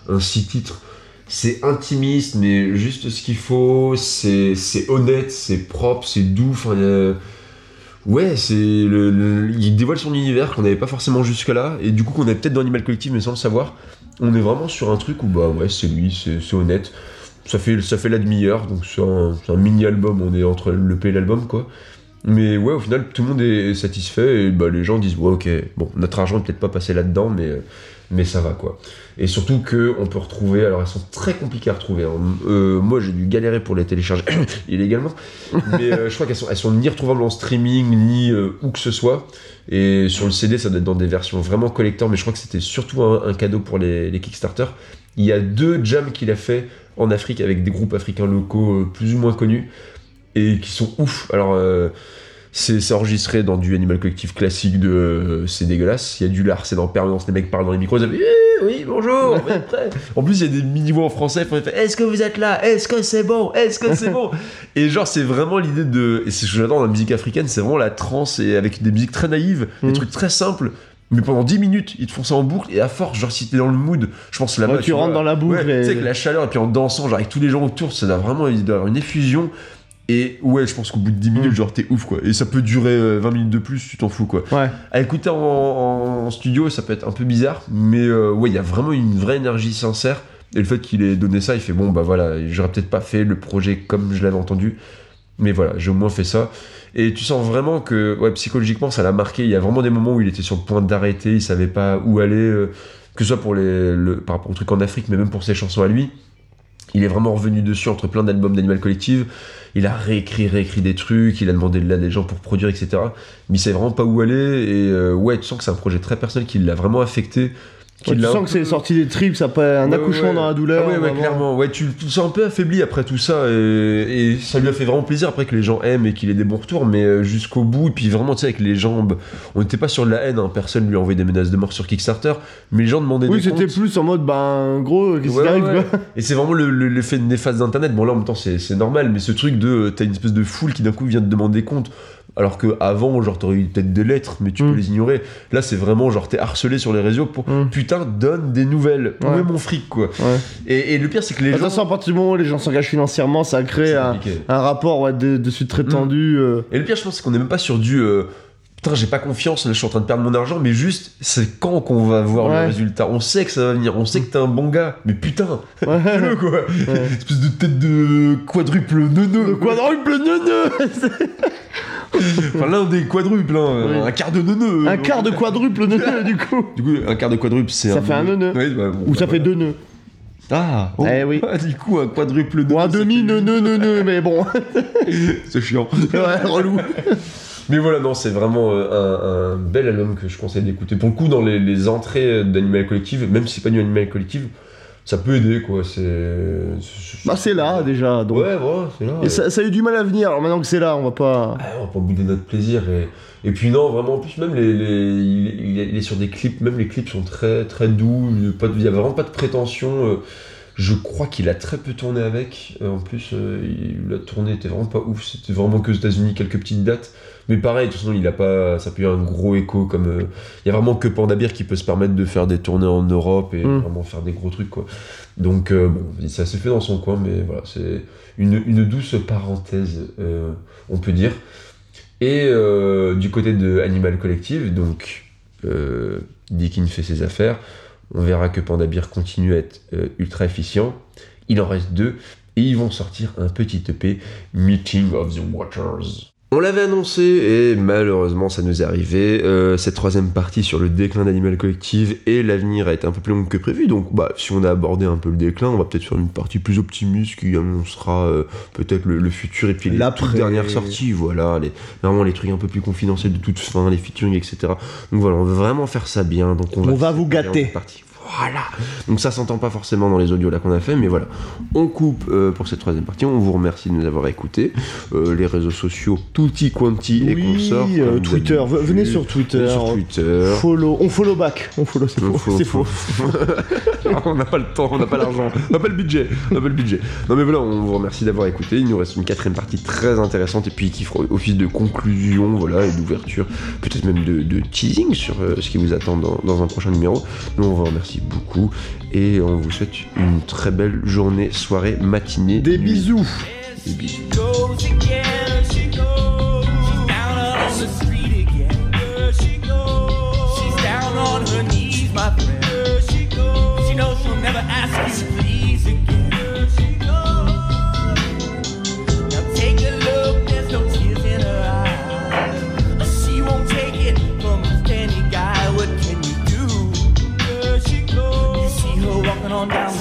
un, six titres. C'est intimiste, mais juste ce qu'il faut. C'est honnête, c'est propre, c'est doux. Enfin, Ouais, c'est il dévoile son univers qu'on n'avait pas forcément jusque-là, et du coup qu'on est peut-être dans Animal Collective mais sans le savoir. On est vraiment sur un truc où bah ouais, c'est lui, c'est honnête. Ça fait, ça fait la demi-heure, donc c'est un mini-album, on est entre le P et l'album quoi. Mais ouais, au final, tout le monde est satisfait et bah, les gens disent ouais, ok, bon, notre argent est peut-être pas passé là-dedans, mais, euh, mais ça va quoi. Et surtout que on peut retrouver, alors elles sont très compliquées à retrouver. hein. Euh, moi j'ai dû galérer pour les télécharger illégalement, mais euh, je crois qu'elles sont, elles sont ni retrouvables en streaming ni euh, où que ce soit. Et sur le CD, ça doit être dans des versions vraiment collector, mais je crois que c'était surtout un, un cadeau pour les, les Kickstarter. Il y a deux jams qu'il a fait en Afrique avec des groupes africains locaux euh, plus ou moins connus et qui sont ouf. Alors, euh, c'est enregistré dans du Animal Collective classique de euh, c'est dégueulasse. Il y a du lard, c'est en permanence. Les mecs parlent dans les micros, ils disent Eh, oui, bonjour, vous êtes prêts En plus, il y a des mini-voix en français. ils font, Est-ce que vous êtes là? Est-ce que c'est bon? Est-ce que c'est bon? Et genre, c'est vraiment l'idée de. Et c'est ce que j'adore dans la musique africaine, c'est vraiment la trance et avec des musiques très naïves, des Mhm. trucs très simples. Mais pendant 10 minutes, ils te font ça en boucle et à force, genre si t'es dans le mood, je pense là-bas. Ouais, tu rentres vois, dans la boucle Ouais, Tu sais, avec la chaleur et puis en dansant, genre avec tous les gens autour, ça doit vraiment il doit y avoir une effusion. Et ouais, je pense qu'au bout de 10 minutes, Mm. genre t'es ouf quoi. Et ça peut durer euh, 20 minutes de plus, tu t'en fous quoi. ouais. À écouter en, en studio, ça peut être un peu bizarre, mais euh, ouais, il y a vraiment une vraie énergie sincère. Et le fait qu'il ait donné ça, il fait bon, bah voilà, j'aurais peut-être pas fait le projet comme je l'avais entendu, mais voilà, j'ai au moins fait ça. Et tu sens vraiment que, ouais, psychologiquement, ça l'a marqué. Il y a vraiment des moments où il était sur le point d'arrêter, il savait pas où aller, euh, que ce soit pour les, le, par rapport au truc en Afrique, mais même pour ses chansons à lui. Il est vraiment revenu dessus entre plein d'albums d'Animal Collective. Il a réécrit, réécrit des trucs, il a demandé de l'aide des gens pour produire, etc. Mais il savait vraiment pas où aller. Et euh, ouais, tu sens que c'est un projet très personnel qui l'a vraiment affecté. Ouais, tu sens que c'est sorti des tripes, ça pas un Ouais, accouchement ouais. dans la douleur. Ah ouais, clairement. Ouais, tu, tu te sens un peu affaibli après tout ça. Et, et ça lui a fait vraiment plaisir après que les gens aiment et qu'il ait des bons retours, mais euh, jusqu'au bout. Et puis vraiment, tu sais, avec les jambes, on n'était pas sur de la haine, hein, personne lui a envoyé des menaces de mort sur Kickstarter, mais les gens demandaient Oui, des c'était plus en mode, ben, gros, qu'est-ce qui arrive, quoi Et c'est vraiment le- le- l'effet néfaste d'Internet. Bon, là, en même temps, c'est normal, mais ce truc de. T'as une espèce de foule qui d'un coup vient te demander des comptes. Alors que avant, genre, t'aurais eu peut-être des lettres, mais tu Mm. peux les ignorer. Là, c'est vraiment, genre, t'es harcelé sur les réseaux pour. Mm. Putain, donne des nouvelles. Où Ouais. est mon fric, quoi? Ouais. et, et le pire, c'est que les gens. Attention, à partir du moment où les gens s'engagent financièrement, ça crée un, rapport ouais, de, de suite très Mm. tendu. euh. Et le pire, je pense, c'est qu'on n'est même pas sur du. euh, Putain, j'ai pas confiance, là, je suis en train de perdre mon argent, mais juste, c'est quand qu'on va voir Ouais. le résultat? On sait que ça va venir, on sait que t'es un bon gars, mais putain, Ouais. quoi? Ouais. Espèce de tête de quadruple neuneu. Le quadruple neuneu Enfin, l'un des quadruples, hein, Oui. un quart de neuneu. Un quart de quadruple neuneu, du coup. Du coup, un quart de quadruple, c'est Ça fait un neuneu. Bah, bon, Ou bah, ça fait deux nœuds. Ah oh. Eh oui. Ah, Du coup, un quadruple neuneu. Ou un demi neuneu neuneu, mais bon. C'est chiant. ouais, relou. Mais voilà, non, c'est vraiment euh, un, un bel album que je conseille d'écouter. Pour le coup, dans les, les entrées d'Animal Collective, même si c'est pas du Animal Collective, ça peut aider, quoi. C'est. Bah, c'est là, déjà. Donc. Ouais, voilà, c'est là. Et ça, ça a eu du mal à venir. Alors maintenant que c'est là, on va pas. Ah, on va pas bouder notre plaisir. Et, et puis, non, vraiment, en plus, même les, les- il, est- il sur des clips, même les clips sont très, très doux. Il y a pas de- il y a vraiment pas de prétention. euh, Je crois qu'il a très peu tourné avec. Euh, En plus, il a tourné, était vraiment pas ouf. C'était vraiment que aux États-Unis, quelques petites dates. Mais pareil, de toute façon, il a pas, ça peut eu un gros écho. Comme euh, il y a vraiment que Pandabir qui peut se permettre de faire des tournées en Europe et Mm. vraiment faire des gros trucs, quoi. Donc, euh, bon, ça s'est fait dans son coin, mais voilà, c'est une, une douce parenthèse, euh, on peut dire. Et euh, du côté de Animal Collective, donc euh, Dickin fait ses affaires. On verra que Pandabir continue à être euh, ultra efficient. Il en reste deux. Et ils vont sortir un petit EP, Meeting of the Watchers. On l'avait annoncé et malheureusement ça nous est arrivé. Euh, cette troisième partie sur le déclin d'Animal Collective et l'avenir a été un peu plus longue que prévu. Donc bah, si on a abordé un peu le déclin, on va peut-être faire une partie plus optimiste qui annoncera euh, peut-être le, le futur et puis les toutes dernières sorties. Voilà, les, vraiment les trucs un peu plus confidentiels de toute fin, les featuring, etc. Donc voilà, on veut vraiment faire ça bien. Donc on, On va vous gâter. partie. Voilà. Donc ça s'entend pas forcément dans les audios là qu'on a fait, mais voilà. On coupe euh, pour cette troisième partie. On vous remercie de nous avoir écoutés. Euh, les réseaux sociaux, tutti quanti et consorts. euh, Twitter, venez sur Twitter. Venez sur Twitter. Follow, on follow back. On follow, c'est On faux. C'est faux. on n'a pas le temps, on n'a pas l'argent, on n'a pas le budget, on n'a pas le budget. Non mais voilà, on vous remercie d'avoir écouté. Il nous reste une quatrième partie très intéressante et puis qui fera office de conclusion, voilà, et d'ouverture, peut-être même de, de teasing sur euh, ce qui vous attend dans, dans un prochain numéro. Nous on vous remercie beaucoup et on vous souhaite une très belle journée, soirée, matinée. Des nuit. bisous. Des bisous. goes again. She goes. She's down on the down, down.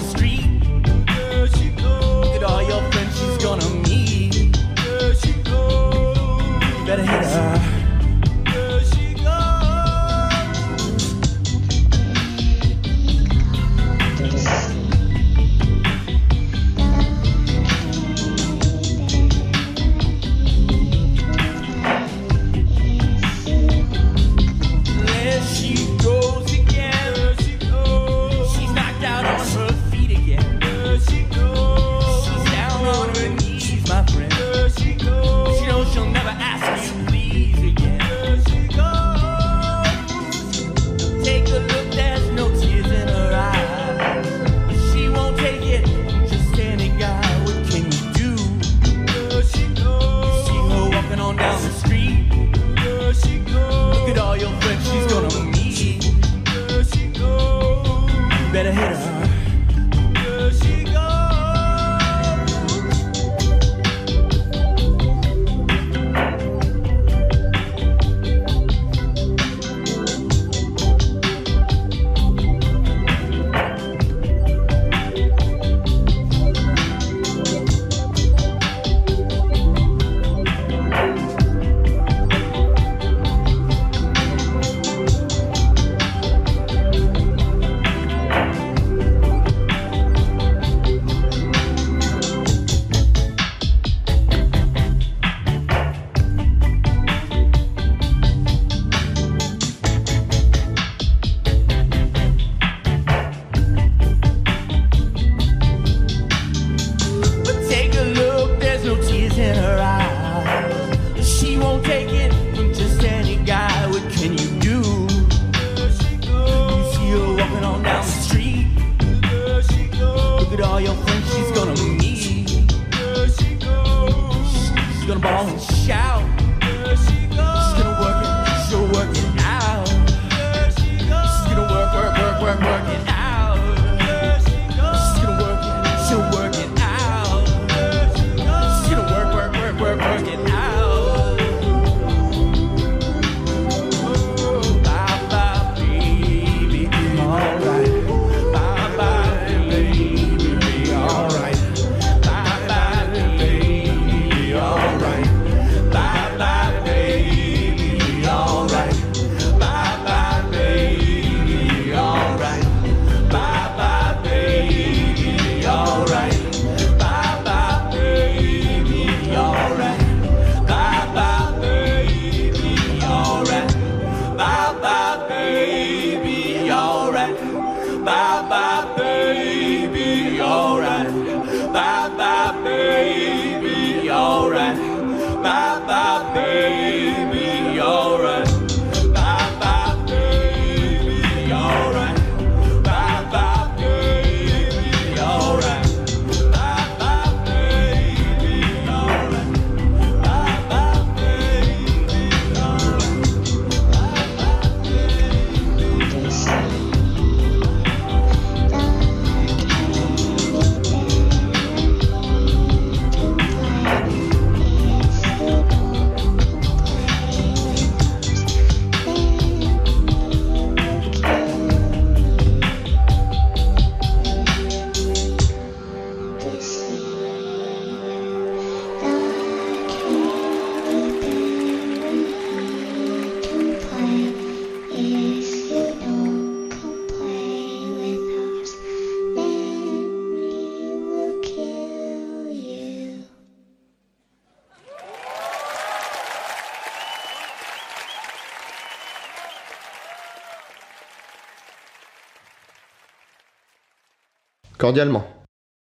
Cordialement.